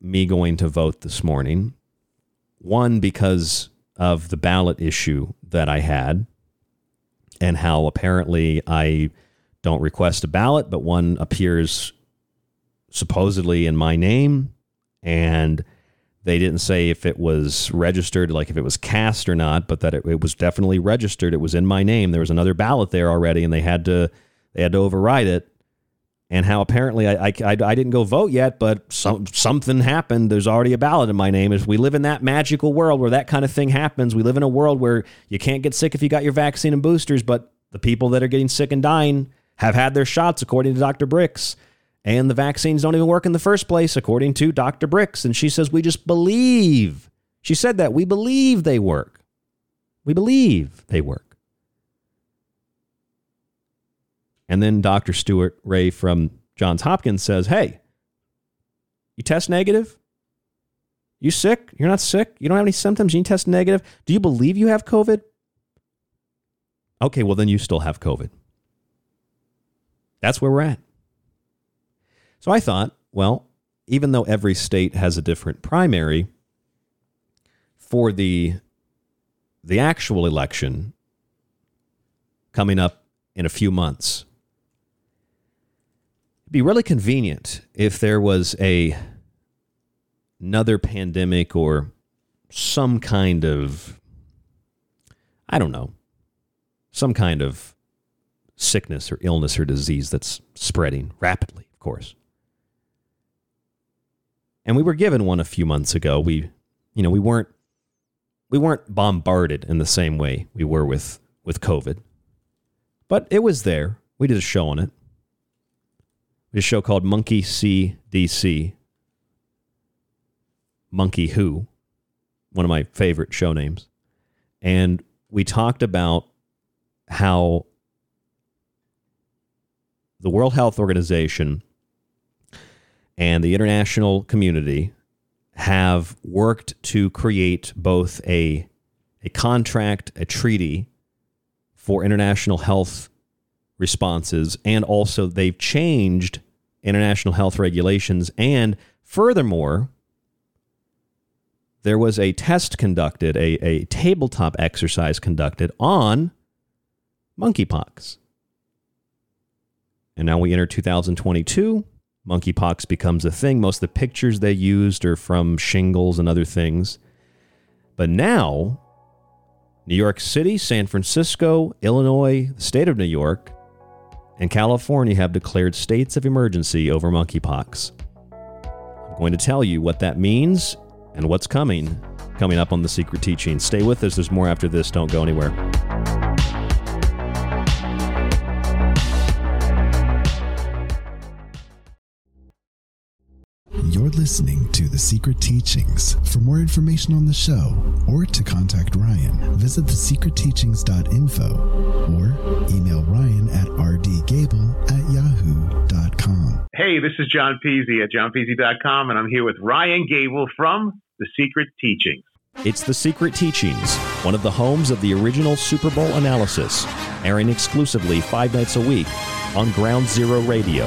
me going to vote this morning. One, because of the ballot issue that I had and how apparently I don't request a ballot, but one appears supposedly in my name. And they didn't say if it was registered, like if it was cast or not, but that it, it was definitely registered. It was in my name. There was another ballot there already, and they had to they had to override it. And how apparently I, I, I didn't go vote yet, but some, something happened. There's already a ballot in my name. If we live in that magical world where that kind of thing happens, we live in a world where you can't get sick if you got your vaccine and boosters, but the people that are getting sick and dying have had their shots, according to Dr. Birx. And the vaccines don't even work in the first place, according to Dr. Birx. And she says, we just believe. She said that. We believe they work. We believe they work. And then Dr. Stuart Ray from Johns Hopkins says, Hey, you test negative? You sick? You're not sick? You don't have any symptoms? You test negative? Do you believe you have COVID? Okay, well, then you still have COVID. That's where we're at. So I thought, well, even though every state has a different primary, for the the actual election coming up in a few months, be really convenient if there was a another pandemic or some kind of I don't know, some kind of sickness or illness or disease that's spreading rapidly, of course. And we were given one a few months ago. We you know, we weren't we weren't bombarded in the same way we were with with COVID. But it was there. We did a show on it a show called Monkey See DC. Monkey Who, one of my favorite show names. And we talked about how the World Health Organization and the international community have worked to create both a, a contract, a treaty for international health responses, and also they've changed international health regulations. And furthermore, there was a test conducted, a, a tabletop exercise conducted on monkeypox. And now we enter 2022. Monkeypox becomes a thing. Most of the pictures they used are from shingles and other things. But now, New York City, San Francisco, Illinois, the state of New York, and California have declared states of emergency over monkeypox. I'm going to tell you what that means and what's coming coming up on the secret teaching. Stay with us. There's more after this. Don't go anywhere. Listening to The Secret Teachings. For more information on the show or to contact Ryan, visit thesecretteachings.info or email Ryan at rdgable at yahoo.com. Hey, this is John Peasy at johnpeasy.com, and I'm here with Ryan Gable from The Secret Teachings. It's The Secret Teachings, one of the homes of the original Super Bowl analysis, airing exclusively five nights a week on Ground Zero Radio.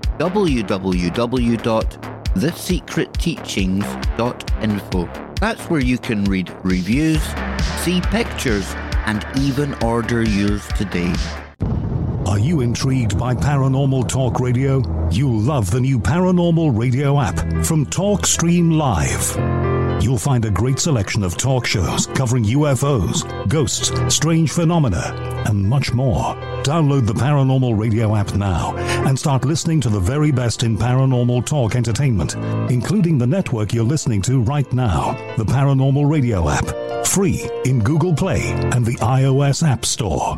www thesecretteachings.info. That's where you can read reviews, see pictures, and even order yours today. Are you intrigued by Paranormal Talk Radio? You'll love the new Paranormal Radio app from TalkStream Live. You'll find a great selection of talk shows covering UFOs, ghosts, strange phenomena, and much more. Download the Paranormal Radio app now and start listening to the very best in paranormal talk entertainment, including the network you're listening to right now, the Paranormal Radio app. Free in Google Play and the iOS App Store.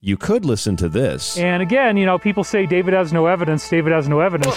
You could listen to this. And again, you know, people say David has no evidence, David has no evidence.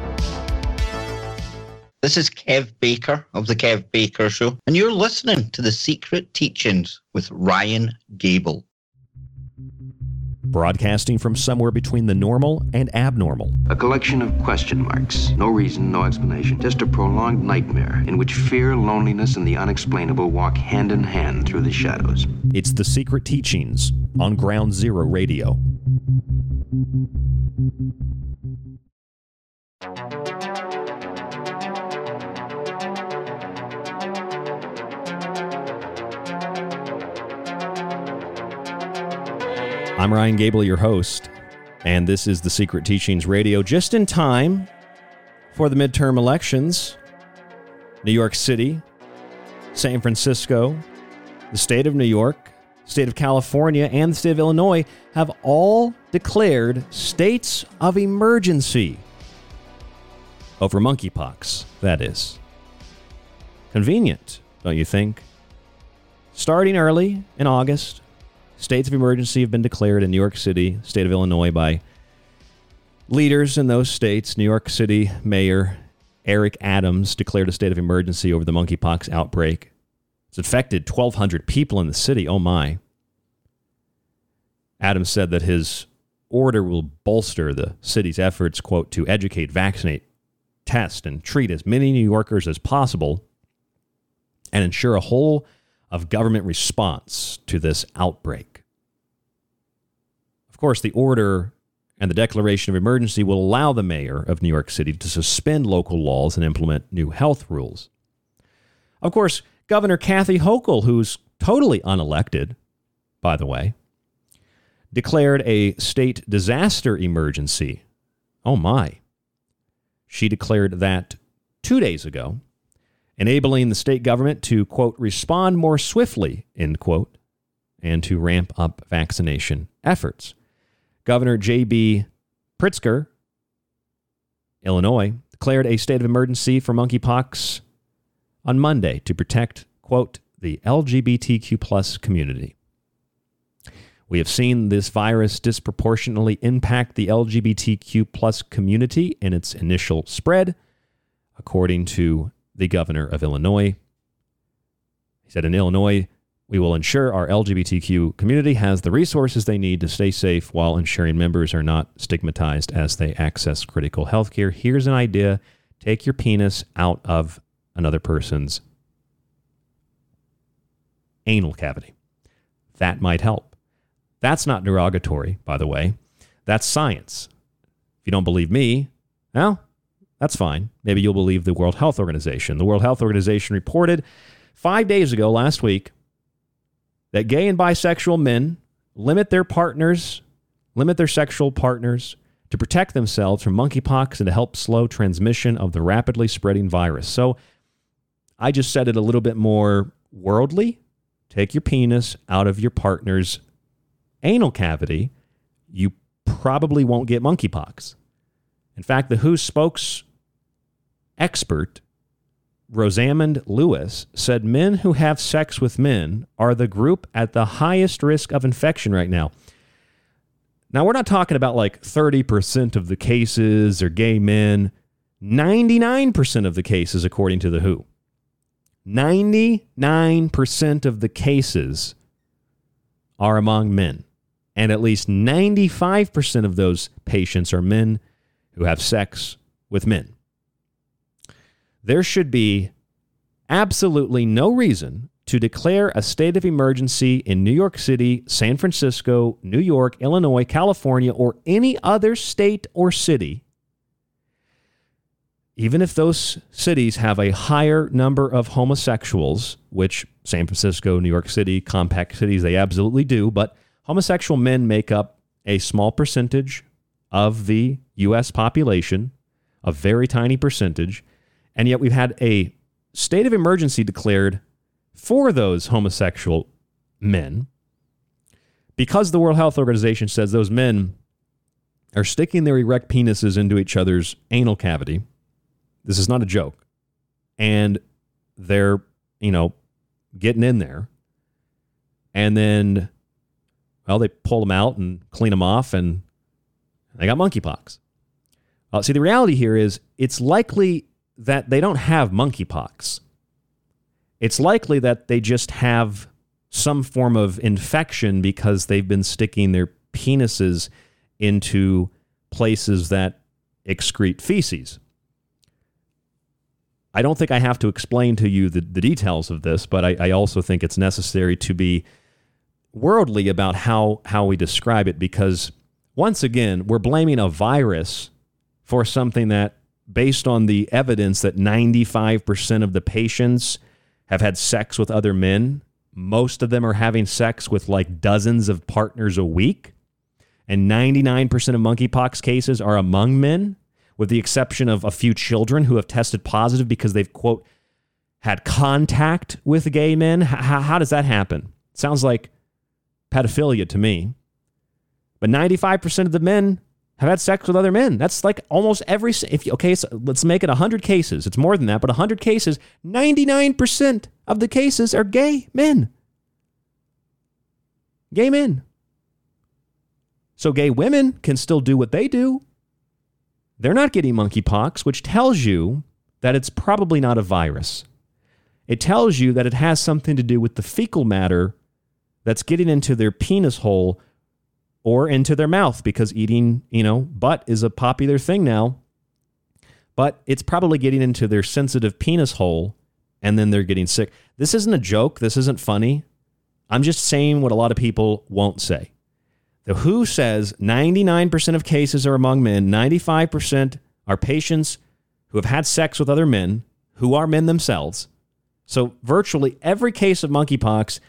This is Kev Baker of The Kev Baker Show, and you're listening to The Secret Teachings with Ryan Gable. Broadcasting from somewhere between the normal and abnormal. A collection of question marks. No reason, no explanation. Just a prolonged nightmare in which fear, loneliness, and the unexplainable walk hand in hand through the shadows. It's The Secret Teachings on Ground Zero Radio. I'm Ryan Gable, your host, and this is the Secret Teachings Radio, just in time for the midterm elections. New York City, San Francisco, the state of New York, state of California, and the state of Illinois have all declared states of emergency over monkeypox, that is. Convenient, don't you think? Starting early in August, states of emergency have been declared in New York City, state of Illinois, by leaders in those states. New York City Mayor Eric Adams declared a state of emergency over the monkeypox outbreak. It's affected 1,200 people in the city. Oh my. Adams said that his order will bolster the city's efforts, quote, to educate, vaccinate, test, and treat as many New Yorkers as possible and ensure a whole of government response to this outbreak. Of course, the order and the declaration of emergency will allow the mayor of New York City to suspend local laws and implement new health rules. Of course, Governor Kathy Hochul, who's totally unelected, by the way, declared a state disaster emergency. Oh my. She declared that two days ago enabling the state government to, quote, respond more swiftly, end quote, and to ramp up vaccination efforts. Governor J.B. Pritzker, Illinois, declared a state of emergency for monkeypox on Monday to protect, quote, the LGBTQ plus community. We have seen this virus disproportionately impact the LGBTQ plus community in its initial spread, according to the governor of Illinois. He said, In Illinois, we will ensure our LGBTQ community has the resources they need to stay safe while ensuring members are not stigmatized as they access critical health care. Here's an idea take your penis out of another person's anal cavity. That might help. That's not derogatory, by the way. That's science. If you don't believe me, well, that's fine. Maybe you'll believe the World Health Organization. The World Health Organization reported five days ago, last week, that gay and bisexual men limit their partners, limit their sexual partners to protect themselves from monkeypox and to help slow transmission of the rapidly spreading virus. So I just said it a little bit more worldly. Take your penis out of your partner's anal cavity. You probably won't get monkeypox. In fact, the WHO spokes expert Rosamund Lewis said men who have sex with men are the group at the highest risk of infection right now. Now, we're not talking about like 30% of the cases are gay men, 99% of the cases, according to the WHO. 99% of the cases are among men. And at least 95% of those patients are men who have sex with men. There should be absolutely no reason to declare a state of emergency in New York City, San Francisco, New York, Illinois, California, or any other state or city, even if those cities have a higher number of homosexuals, which San Francisco, New York City, compact cities, they absolutely do, but homosexual men make up a small percentage of the U.S. population, a very tiny percentage, and yet we've had a state of emergency declared for those homosexual men because the World Health Organization says those men are sticking their erect penises into each other's anal cavity. This is not a joke. And they're, you know, getting in there. And then, well, they pull them out and clean them off, and they got monkeypox. Uh, see, the reality here is it's likely that they don't have monkeypox. It's likely that they just have some form of infection because they've been sticking their penises into places that excrete feces. I don't think I have to explain to you the, the details of this, but I, I also think it's necessary to be worldly about how, how we describe it because, once again, we're blaming a virus for something that, based on the evidence that 95% of the patients have had sex with other men, most of them are having sex with like dozens of partners a week, and 99% of monkeypox cases are among men with the exception of a few children who have tested positive because they've, quote, had contact with gay men. How, how does that happen? Sounds like pedophilia to me. But 95% of the men have had sex with other men. That's like almost every if you, okay, so let's make it 100 cases. It's more than that, but 100 cases, 99% of the cases are gay men. Gay men. So gay women can still do what they do. They're not getting monkeypox, which tells you that it's probably not a virus. It tells you that it has something to do with the fecal matter that's getting into their penis hole or into their mouth because eating, you know, butt is a popular thing now. But it's probably getting into their sensitive penis hole and then they're getting sick. This isn't a joke. This isn't funny. I'm just saying what a lot of people won't say. The WHO says 99% of cases are among men, 95% are patients who have had sex with other men who are men themselves. So virtually every case of monkeypox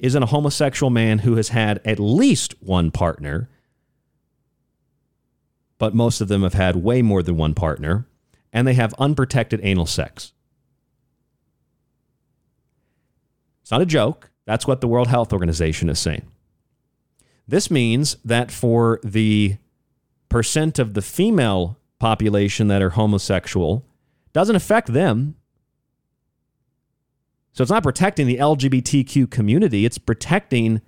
is in a homosexual man who has had at least one partner, but most of them have had way more than one partner, and they have unprotected anal sex. It's not a joke. That's what the World Health Organization is saying. This means that for the percent of the female population that are homosexual, doesn't affect them. So it's not protecting the LGBTQ community, it's protecting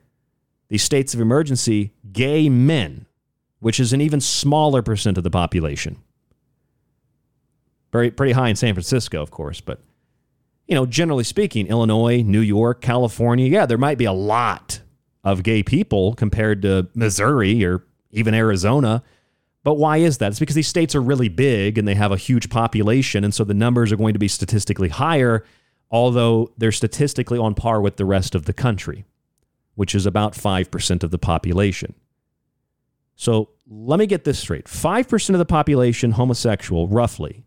the states of emergency gay men, which is an even smaller percent of the population. Very pretty high in San Francisco, of course, but you know, generally speaking, Illinois, New York, California, yeah, there might be a lot of gay people compared to Missouri or even Arizona. But why is that? It's because these states are really big and they have a huge population. And so the numbers are going to be statistically higher, although they're statistically on par with the rest of the country, which is about 5% of the population. So let me get this straight 5% of the population homosexual, roughly.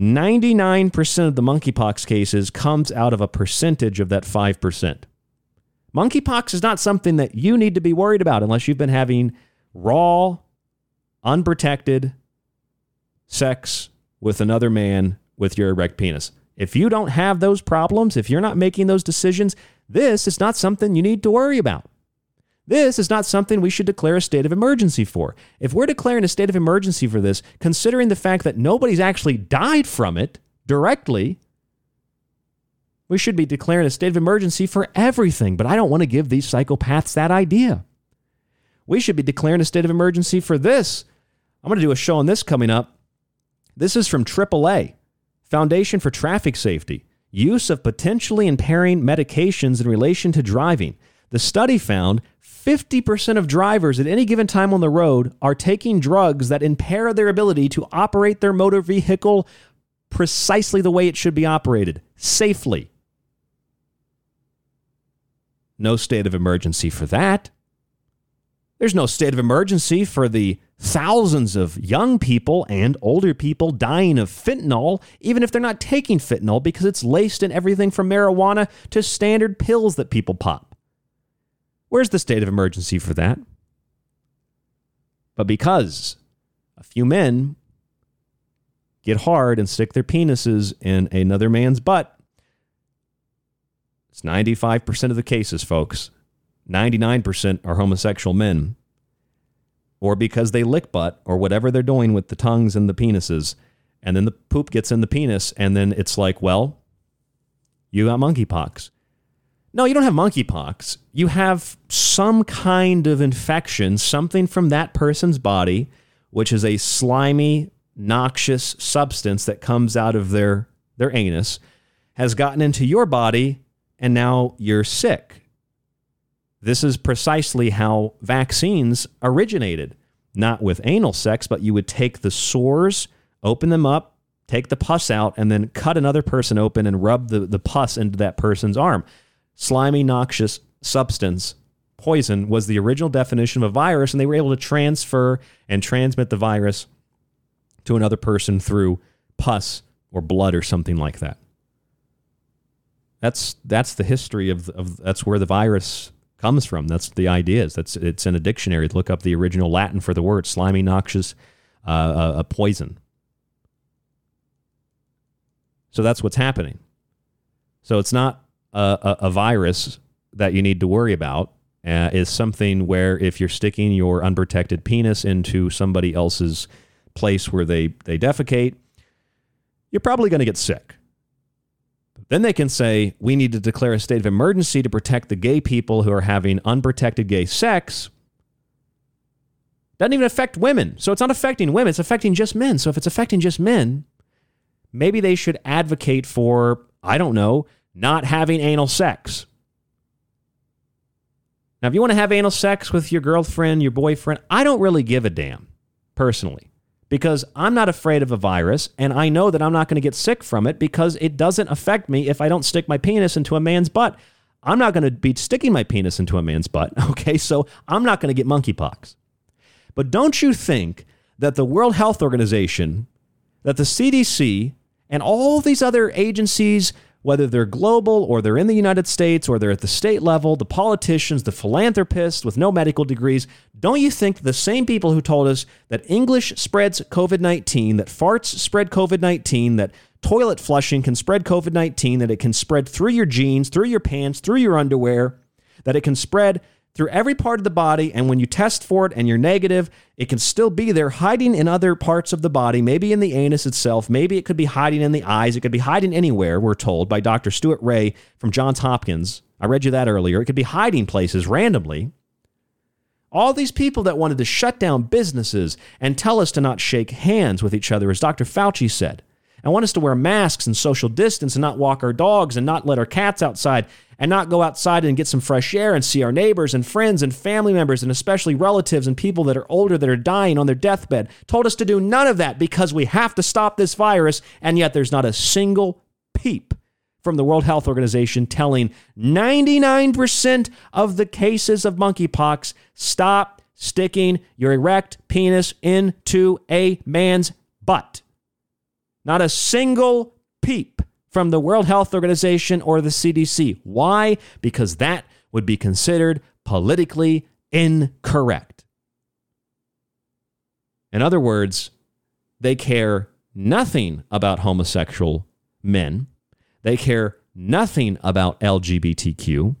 99% of the monkeypox cases comes out of a percentage of that 5%. Monkeypox is not something that you need to be worried about unless you've been having raw, unprotected sex with another man with your erect penis. If you don't have those problems, if you're not making those decisions, this is not something you need to worry about. This is not something we should declare a state of emergency for. If we're declaring a state of emergency for this, considering the fact that nobody's actually died from it directly, we should be declaring a state of emergency for everything. But I don't want to give these psychopaths that idea. We should be declaring a state of emergency for this. I'm going to do a show on this coming up. This is from AAA, Foundation for Traffic Safety. Use of potentially impairing medications in relation to driving. The study found 50% of drivers at any given time on the road are taking drugs that impair their ability to operate their motor vehicle precisely the way it should be operated, safely. No state of emergency for that. There's no state of emergency for the thousands of young people and older people dying of fentanyl, even if they're not taking fentanyl, because it's laced in everything from marijuana to standard pills that people pop. Where's the state of emergency for that? But because a few men get hard and stick their penises in another man's butt, it's 95% of the cases, folks. 99% are homosexual men. Or because they lick butt or whatever they're doing with the tongues and the penises. And then the poop gets in the penis. And then it's like, well, you got monkeypox. No, you don't have monkeypox. You have some kind of infection, something from that person's body, which is a slimy, noxious substance that comes out of their, their anus, has gotten into your body, and now you're sick. This is precisely how vaccines originated. Not with anal sex, but you would take the sores, open them up, take the pus out, and then cut another person open and rub the, the pus into that person's arm. Slimy, noxious substance, poison, was the original definition of a virus, and they were able to transfer and transmit the virus to another person through pus or blood or something like that. That's that's the history of, of that's where the virus comes from. That's the idea. Is that's it's in a dictionary. Look up the original Latin for the word slimy, noxious, uh, a, a poison. So that's what's happening. So it's not a, a, a virus that you need to worry about. Uh, is something where if you're sticking your unprotected penis into somebody else's place where they they defecate, you're probably going to get sick. Then they can say, we need to declare a state of emergency to protect the gay people who are having unprotected gay sex. Doesn't even affect women. So it's not affecting women, it's affecting just men. So if it's affecting just men, maybe they should advocate for, I don't know, not having anal sex. Now, if you want to have anal sex with your girlfriend, your boyfriend, I don't really give a damn, personally because I'm not afraid of a virus and I know that I'm not going to get sick from it because it doesn't affect me if I don't stick my penis into a man's butt. I'm not going to be sticking my penis into a man's butt. *laughs* Okay. So I'm not going to get monkeypox. But don't you think that the World Health Organization, that the CDC, and all these other agencies whether they're global or they're in the United States or they're at the state level, the politicians, the philanthropists with no medical degrees, don't you think the same people who told us that English spreads COVID 19, that farts spread COVID 19, that toilet flushing can spread COVID 19, that it can spread through your jeans, through your pants, through your underwear, that it can spread through every part of the body. And when you test for it and you're negative, it can still be there hiding in other parts of the body, maybe in the anus itself. Maybe it could be hiding in the eyes. It could be hiding anywhere, we're told by Dr. Stuart Ray from Johns Hopkins. I read you that earlier. It could be hiding places randomly. All these people that wanted to shut down businesses and tell us to not shake hands with each other, as Dr. Fauci said, and want us to wear masks and social distance and not walk our dogs and not let our cats outside and not go outside and get some fresh air and see our neighbors and friends and family members and especially relatives and people that are older that are dying on their deathbed. Told us to do none of that because we have to stop this virus, and yet there's not a single peep from the World Health Organization telling 99% of the cases of monkeypox stop sticking your erect penis into a man's butt. Not a single peep from the World Health Organization or the CDC. Why? Because that would be considered politically incorrect. In other words, they care nothing about homosexual men. They care nothing about LGBTQ.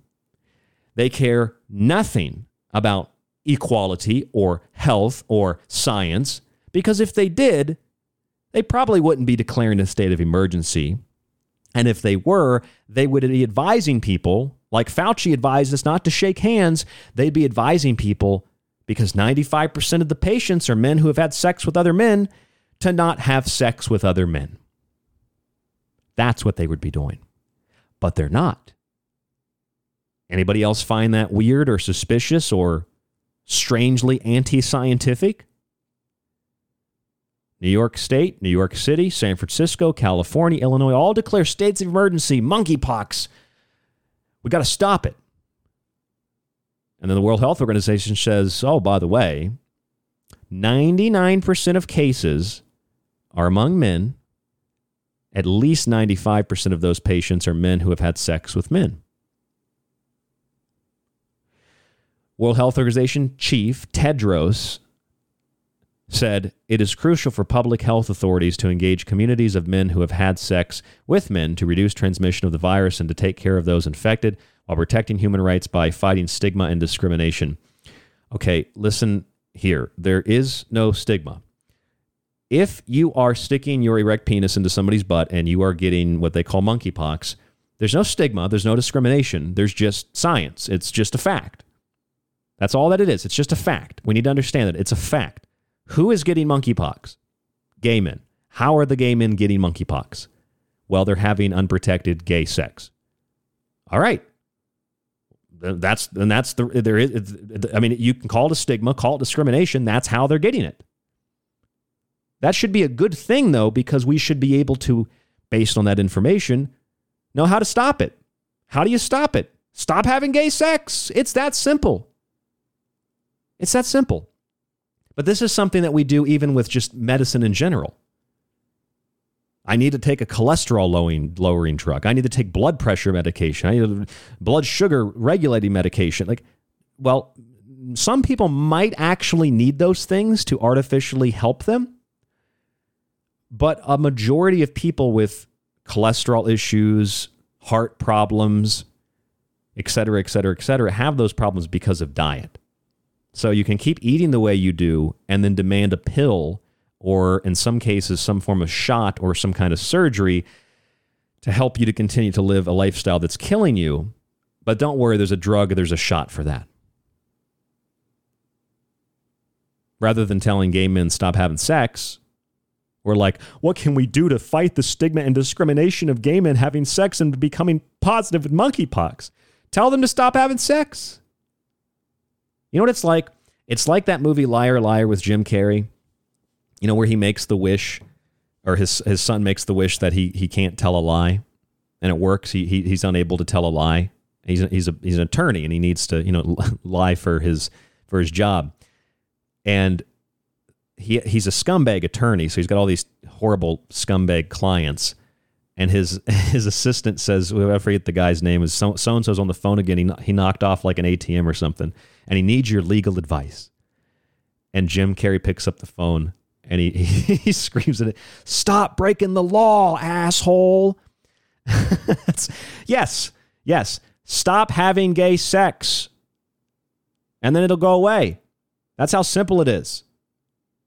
They care nothing about equality or health or science because if they did, they probably wouldn't be declaring a state of emergency and if they were, they would be advising people, like Fauci advised us not to shake hands, they'd be advising people because 95% of the patients are men who have had sex with other men to not have sex with other men. That's what they would be doing. But they're not. Anybody else find that weird or suspicious or strangely anti scientific? New York State, New York City, San Francisco, California, Illinois all declare states of emergency, monkeypox. We got to stop it. And then the World Health Organization says, oh, by the way, 99% of cases are among men. At least 95% of those patients are men who have had sex with men. World Health Organization chief Tedros said it is crucial for public health authorities to engage communities of men who have had sex with men to reduce transmission of the virus and to take care of those infected while protecting human rights by fighting stigma and discrimination. Okay, listen here. There is no stigma. If you are sticking your erect penis into somebody's butt and you are getting what they call monkeypox, there's no stigma, there's no discrimination, there's just science. It's just a fact. That's all that it is. It's just a fact. We need to understand that it's a fact. Who is getting monkeypox? Gay men. How are the gay men getting monkeypox? Well, they're having unprotected gay sex. All right. That's and that's the there is. I mean, you can call it a stigma, call it discrimination. That's how they're getting it. That should be a good thing, though, because we should be able to, based on that information, know how to stop it. How do you stop it? Stop having gay sex. It's that simple. It's that simple. But this is something that we do even with just medicine in general. I need to take a cholesterol lowering, lowering drug. I need to take blood pressure medication. I need blood sugar regulating medication. Like, well, some people might actually need those things to artificially help them. But a majority of people with cholesterol issues, heart problems, et cetera, et cetera, et cetera, have those problems because of diet. So you can keep eating the way you do and then demand a pill or, in some cases, some form of shot or some kind of surgery to help you to continue to live a lifestyle that's killing you. But don't worry, there's a drug, there's a shot for that. Rather than telling gay men stop having sex, we're like, what can we do to fight the stigma and discrimination of gay men having sex and becoming positive with monkeypox? Tell them to stop having sex. You know what it's like? It's like that movie Liar Liar with Jim Carrey. You know where he makes the wish, or his his son makes the wish that he he can't tell a lie, and it works. He, he he's unable to tell a lie. He's a, he's a he's an attorney, and he needs to you know *laughs* lie for his for his job, and he he's a scumbag attorney, so he's got all these horrible scumbag clients. And his *laughs* his assistant says, I forget the guy's name, is so and so's on the phone again. He, he knocked off like an ATM or something and he needs your legal advice. And Jim Carrey picks up the phone and he, he, *laughs* he screams at it, Stop breaking the law, asshole. *laughs* yes, yes. Stop having gay sex. And then it'll go away. That's how simple it is.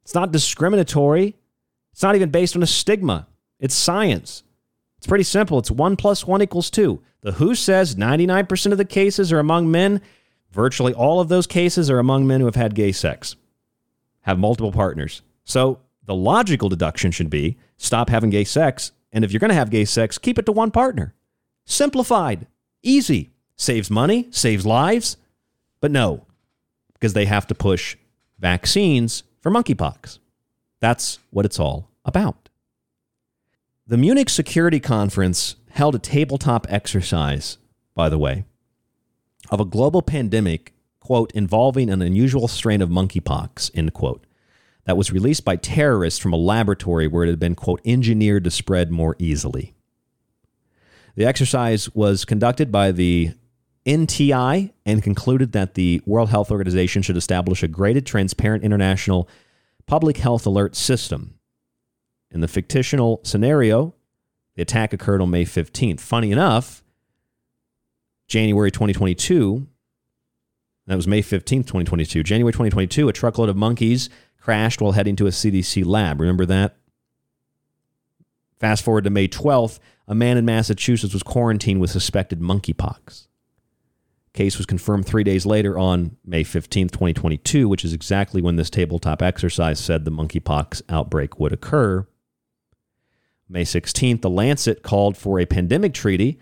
It's not discriminatory. It's not even based on a stigma. It's science. It's pretty simple. It's one plus one equals two. The WHO says 99% of the cases are among men Virtually all of those cases are among men who have had gay sex, have multiple partners. So the logical deduction should be stop having gay sex. And if you're going to have gay sex, keep it to one partner. Simplified, easy, saves money, saves lives. But no, because they have to push vaccines for monkeypox. That's what it's all about. The Munich Security Conference held a tabletop exercise, by the way, of a global pandemic, quote, involving an unusual strain of monkeypox, end quote, that was released by terrorists from a laboratory where it had been, quote, engineered to spread more easily. The exercise was conducted by the NTI and concluded that the World Health Organization should establish a graded, transparent international public health alert system. In the fictional scenario, the attack occurred on May 15th. Funny enough, January 2022. That was May 15th, 2022. January 2022, a truckload of monkeys crashed while heading to a CDC lab. Remember that? Fast forward to May 12th, a man in Massachusetts was quarantined with suspected monkeypox. Case was confirmed three days later on May 15th, 2022, which is exactly when this tabletop exercise said the monkeypox outbreak would occur. May 16th, the Lancet called for a pandemic treaty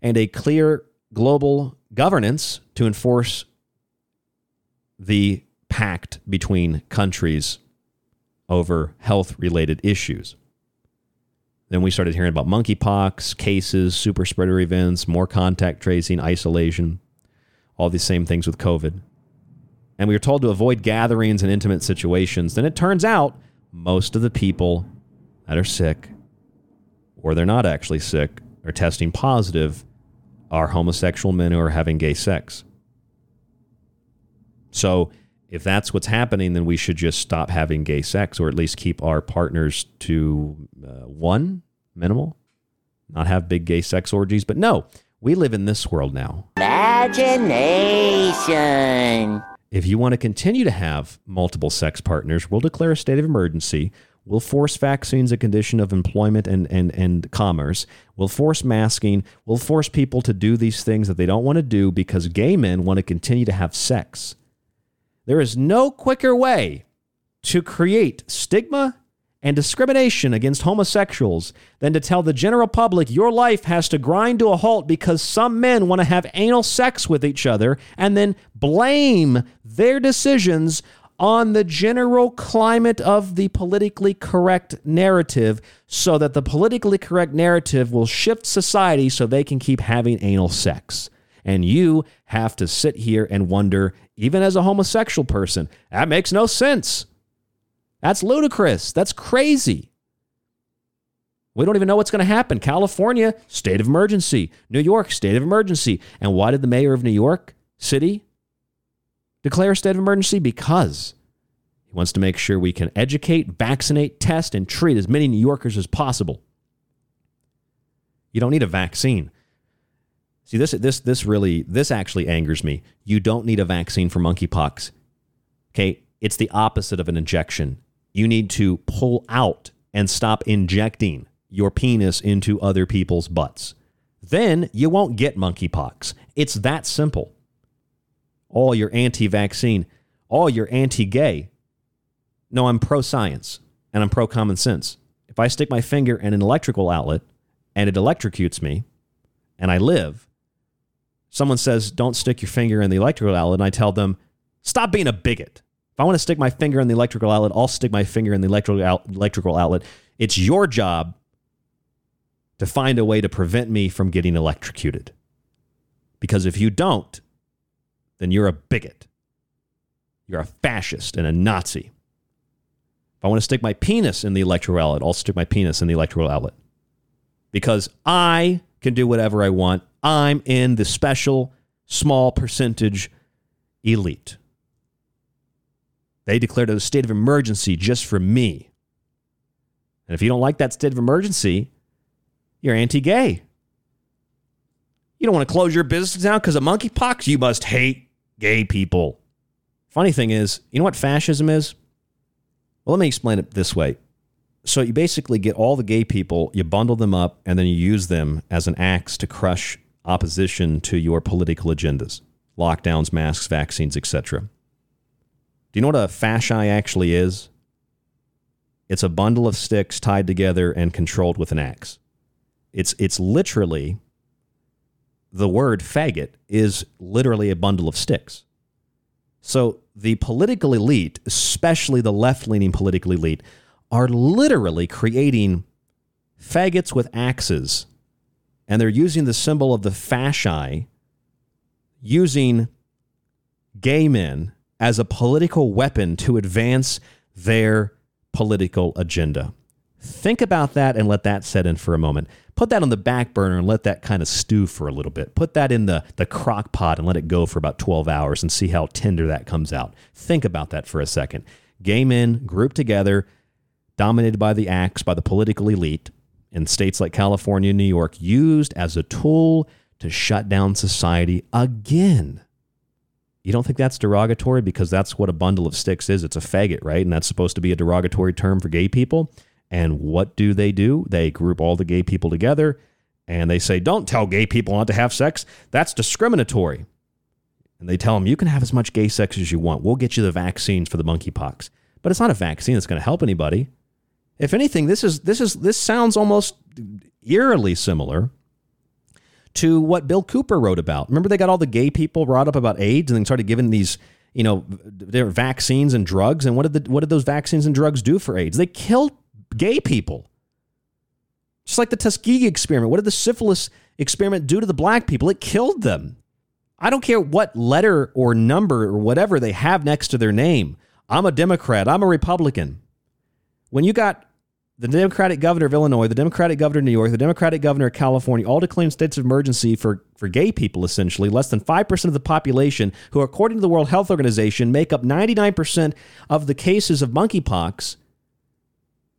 and a clear global governance to enforce the pact between countries over health related issues. Then we started hearing about monkeypox cases, super spreader events, more contact tracing, isolation, all these same things with COVID. And we were told to avoid gatherings and intimate situations. Then it turns out most of the people that are sick, or they're not actually sick, are testing positive, are homosexual men who are having gay sex. So if that's what's happening, then we should just stop having gay sex, or at least keep our partners to uh, one minimal, not have big gay sex orgies. But no, we live in this world now. Imagination. If you want to continue to have multiple sex partners, we'll declare a state of emergency. We'll force vaccines a condition of employment and, and, and commerce. We'll force masking. We'll force people to do these things that they don't want to do because gay men want to continue to have sex. There is no quicker way to create stigma and discrimination against homosexuals than to tell the general public your life has to grind to a halt because some men want to have anal sex with each other and then blame their decisions on the general climate of the politically correct narrative so that the politically correct narrative will shift society so they can keep having anal sex. And you have to sit here and wonder, even as a homosexual person, that makes no sense. That's ludicrous. That's crazy. We don't even know what's going to happen. California, state of emergency. New York, state of emergency. And why did the mayor of New York City declare a state of emergency? Because he wants to make sure we can educate, vaccinate, test, and treat as many New Yorkers as possible. You don't need a vaccine. See, this this this really this actually angers me. You don't need a vaccine for monkeypox. Okay, it's the opposite of an injection. You need to pull out and stop injecting your penis into other people's butts. Then you won't get monkeypox. It's that simple. All your anti-vaccine, all your anti-gay. No, I'm pro-science and I'm pro-common sense. If I stick my finger in an electrical outlet and it electrocutes me and I live, someone says, don't stick your finger in the electrical outlet, and I tell them, stop being a bigot. If I want to stick my finger in the electrical outlet, I'll stick my finger in the electrical, out, electrical outlet. It's your job to find a way to prevent me from getting electrocuted. Because if you don't, then you're a bigot. You're a fascist and a Nazi. If I want to stick my penis in the electoral outlet, I'll stick my penis in the electoral outlet. Because I can do whatever I want. I'm in the special small percentage elite. They declared a state of emergency just for me. And if you don't like that state of emergency, you're anti gay. You don't want to close your business down because of monkeypox? You must hate gay people. Funny thing is, you know what fascism is? Well, let me explain it this way so you basically get all the gay people, you bundle them up, and then you use them as an axe to crush opposition to your political agendas lockdowns, masks, vaccines, etc. Do you know what a fasci actually is? It's a bundle of sticks tied together and controlled with an axe. It's, it's literally the word faggot is literally a bundle of sticks. So the political elite, especially the left leaning political elite, are literally creating faggots with axes. And they're using the symbol of the fasci, using gay men as a political weapon to advance their political agenda. Think about that and let that set in for a moment. Put that on the back burner and let that kind of stew for a little bit. Put that in the, the crock pot and let it go for about 12 hours and see how tender that comes out. Think about that for a second. Gay men grouped together dominated by the axe, by the political elite in states like California and New York, used as a tool to shut down society again. You don't think that's derogatory because that's what a bundle of sticks is? It's a faggot, right? And that's supposed to be a derogatory term for gay people. And what do they do? They group all the gay people together and they say, don't tell gay people not to have sex. That's discriminatory. And they tell them, you can have as much gay sex as you want. We'll get you the vaccines for the monkeypox. But it's not a vaccine that's going to help anybody. If anything, this is this is this sounds almost eerily similar to what Bill Cooper wrote about. Remember, they got all the gay people brought up about AIDS and then started giving these, you know, their vaccines and drugs. And what did the, what did those vaccines and drugs do for AIDS? They killed gay people. Just like the Tuskegee experiment. What did the syphilis experiment do to the black people? It killed them. I don't care what letter or number or whatever they have next to their name. I'm a Democrat. I'm a Republican. When you got the Democratic governor of Illinois, the Democratic governor of New York, the Democratic governor of California, all declaring states of emergency for, for gay people, essentially, less than 5% of the population, who, according to the World Health Organization, make up 99% of the cases of monkeypox.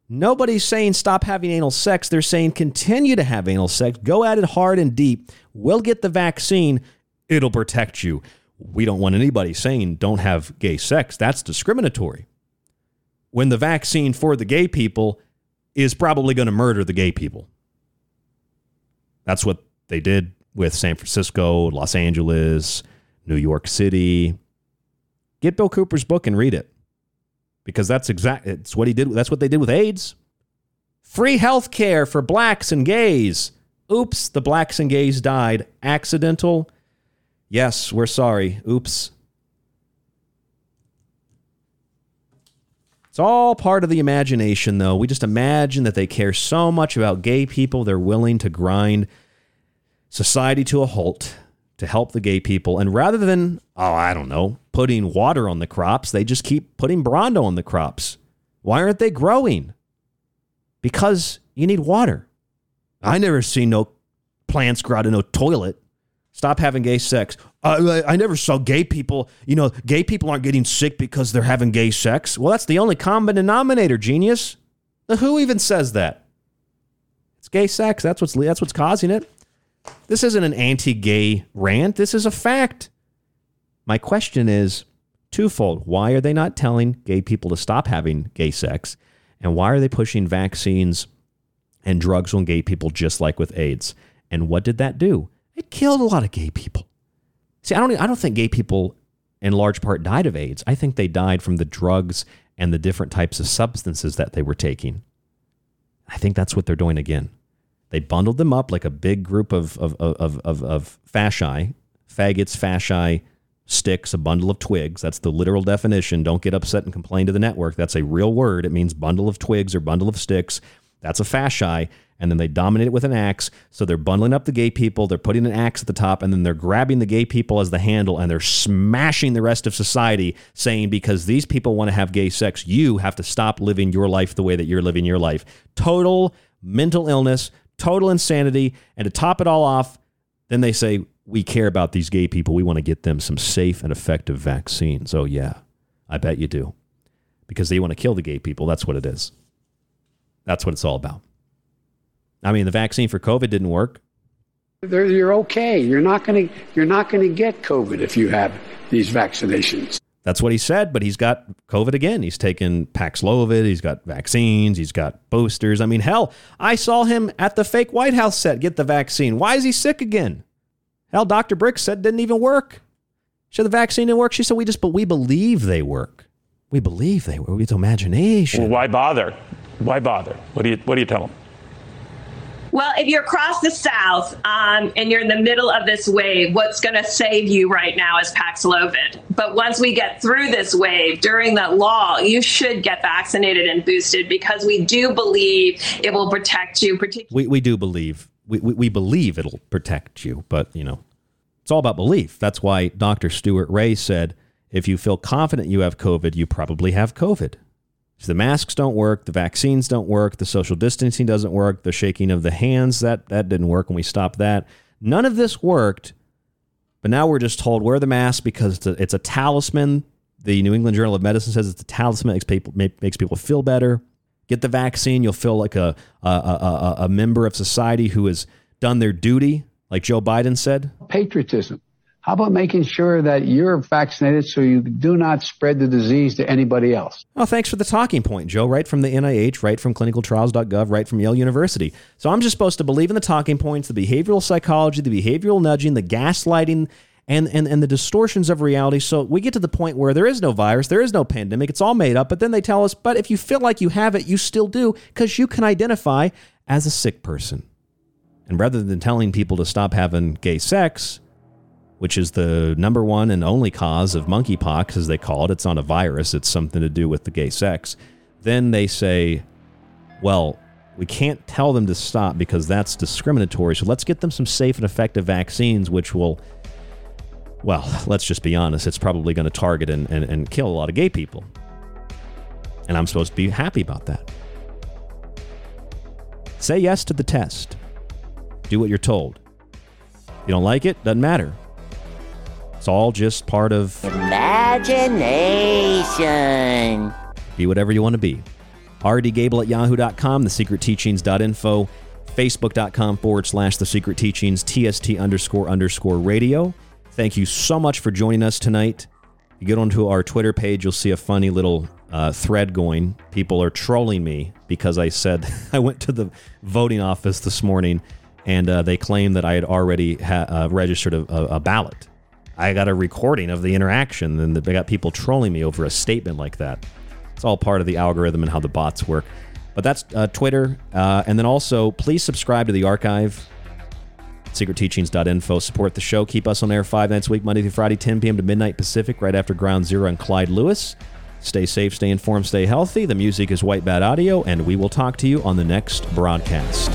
Nobody's saying stop having anal sex. They're saying continue to have anal sex. Go at it hard and deep. We'll get the vaccine. It'll protect you. We don't want anybody saying don't have gay sex. That's discriminatory. When the vaccine for the gay people is probably going to murder the gay people. That's what they did with San Francisco, Los Angeles, New York City. Get Bill Cooper's book and read it. Because that's exactly it's what he did that's what they did with AIDS. Free health care for blacks and gays. Oops, the blacks and gays died. Accidental? Yes, we're sorry. Oops. It's all part of the imagination, though. We just imagine that they care so much about gay people, they're willing to grind society to a halt to help the gay people. And rather than, oh, I don't know, putting water on the crops, they just keep putting Brawndo on the crops. Why aren't they growing? Because you need water. I never seen no plants grow out of no toilet. Stop having gay sex. Uh, I never saw gay people. You know, gay people aren't getting sick because they're having gay sex. Well, that's the only common denominator, genius. The WHO even says that. It's gay sex. That's what's that's what's causing it. This isn't an anti-gay rant. This is a fact. My question is twofold. Why are they not telling gay people to stop having gay sex? And why are they pushing vaccines and drugs on gay people just like with AIDS? And what did that do? It killed a lot of gay people. See, I don't I don't think gay people in large part died of AIDS. I think they died from the drugs and the different types of substances that they were taking. I think that's what they're doing again. They bundled them up like a big group of of of of, of fasci, faggots, fasci, sticks, a bundle of twigs. That's the literal definition. Don't get upset and complain to the network. That's a real word. It means bundle of twigs or bundle of sticks. That's a fasci and then they dominate it with an axe. So they're bundling up the gay people, they're putting an axe at the top, and then they're grabbing the gay people as the handle and they're smashing the rest of society, saying, because these people want to have gay sex, you have to stop living your life the way that you're living your life. Total mental illness, total insanity. And to top it all off, then they say, we care about these gay people. We want to get them some safe and effective vaccines. Oh, yeah, I bet you do. Because they want to kill the gay people. That's what it is. That's what it's all about. I mean, the vaccine for COVID didn't work. You're okay. You're not going to you're not going to get COVID if you have these vaccinations. That's what he said, but he's got COVID again. He's taken Paxlovid, he's got vaccines, he's got boosters. I mean, hell, I saw him at the fake White House set get the vaccine. Why is he sick again? Hell, Dr. Birx said didn't even work. She said the vaccine didn't work. She said we just, but we believe they work. We believe they work. It's imagination. Well, why bother? Why bother? What do you What do you tell them? Well, if you're across the South um, and you're in the middle of this wave, what's going to save you right now is Paxlovid. But once we get through this wave during that law, you should get vaccinated and boosted because we do believe it will protect you. Particularly, we, we do believe we, we, we believe it'll protect you, but you know, it's all about belief. That's why Dr. Stuart Ray said, if you feel confident you have COVID, you probably have COVID. So the masks don't work, the vaccines don't work, the social distancing doesn't work, the shaking of the hands that that didn't work when we stopped that. None of this worked. But now we're just told wear the mask because it's a, it's a talisman. The New England Journal of Medicine says it's a talisman makes people makes people feel better. Get the vaccine, you'll feel like a a, a, a member of society who has done their duty, like Joe Biden said. Patriotism. How about making sure that you're vaccinated so you do not spread the disease to anybody else? Oh, thanks for the talking point, Joe. Right from the NIH, right from clinicaltrials.gov, right from Yale University. So I'm just supposed to believe in the talking points, the behavioral psychology, the behavioral nudging, the gaslighting, and, and, and the distortions of reality. So we get to the point where there is no virus, there is no pandemic, it's all made up. But then they tell us, but if you feel like you have it, you still do because you can identify as a sick person. And rather than telling people to stop having gay sex, which is the number one and only cause of monkeypox, as they call it, it's not a virus, it's something to do with the gay sex, then they say, well, we can't tell them to stop because that's discriminatory. So let's get them some safe and effective vaccines, which will, well, let's just be honest, it's probably going to target and, and, and kill a lot of gay people. And I'm supposed to be happy about that. Say yes to the test. Do what you're told. You don't like it? Doesn't matter. It's all just part of Imagination. be whatever you want to be. rdgable at yahoo.com, thesecretteachings.info, facebook.com forward slash the secret teachings, tst underscore underscore radio. Thank you so much for joining us tonight. If you get onto our Twitter page, you'll see a funny little uh, thread going. People are trolling me because I said *laughs* I went to the voting office this morning and uh, they claimed that I had already ha- uh, registered a, a, a ballot. I got a recording of the interaction, and they got people trolling me over a statement like that. It's all part of the algorithm and how the bots work. But that's uh, Twitter. Uh, and then also, please subscribe to the archive, secretteachings.info. Support the show. Keep us on air five nights a week, Monday through Friday, 10 p.m. to midnight Pacific, right after Ground Zero and Clyde Lewis. Stay safe, stay informed, stay healthy. The music is White Bat Audio, and we will talk to you on the next broadcast.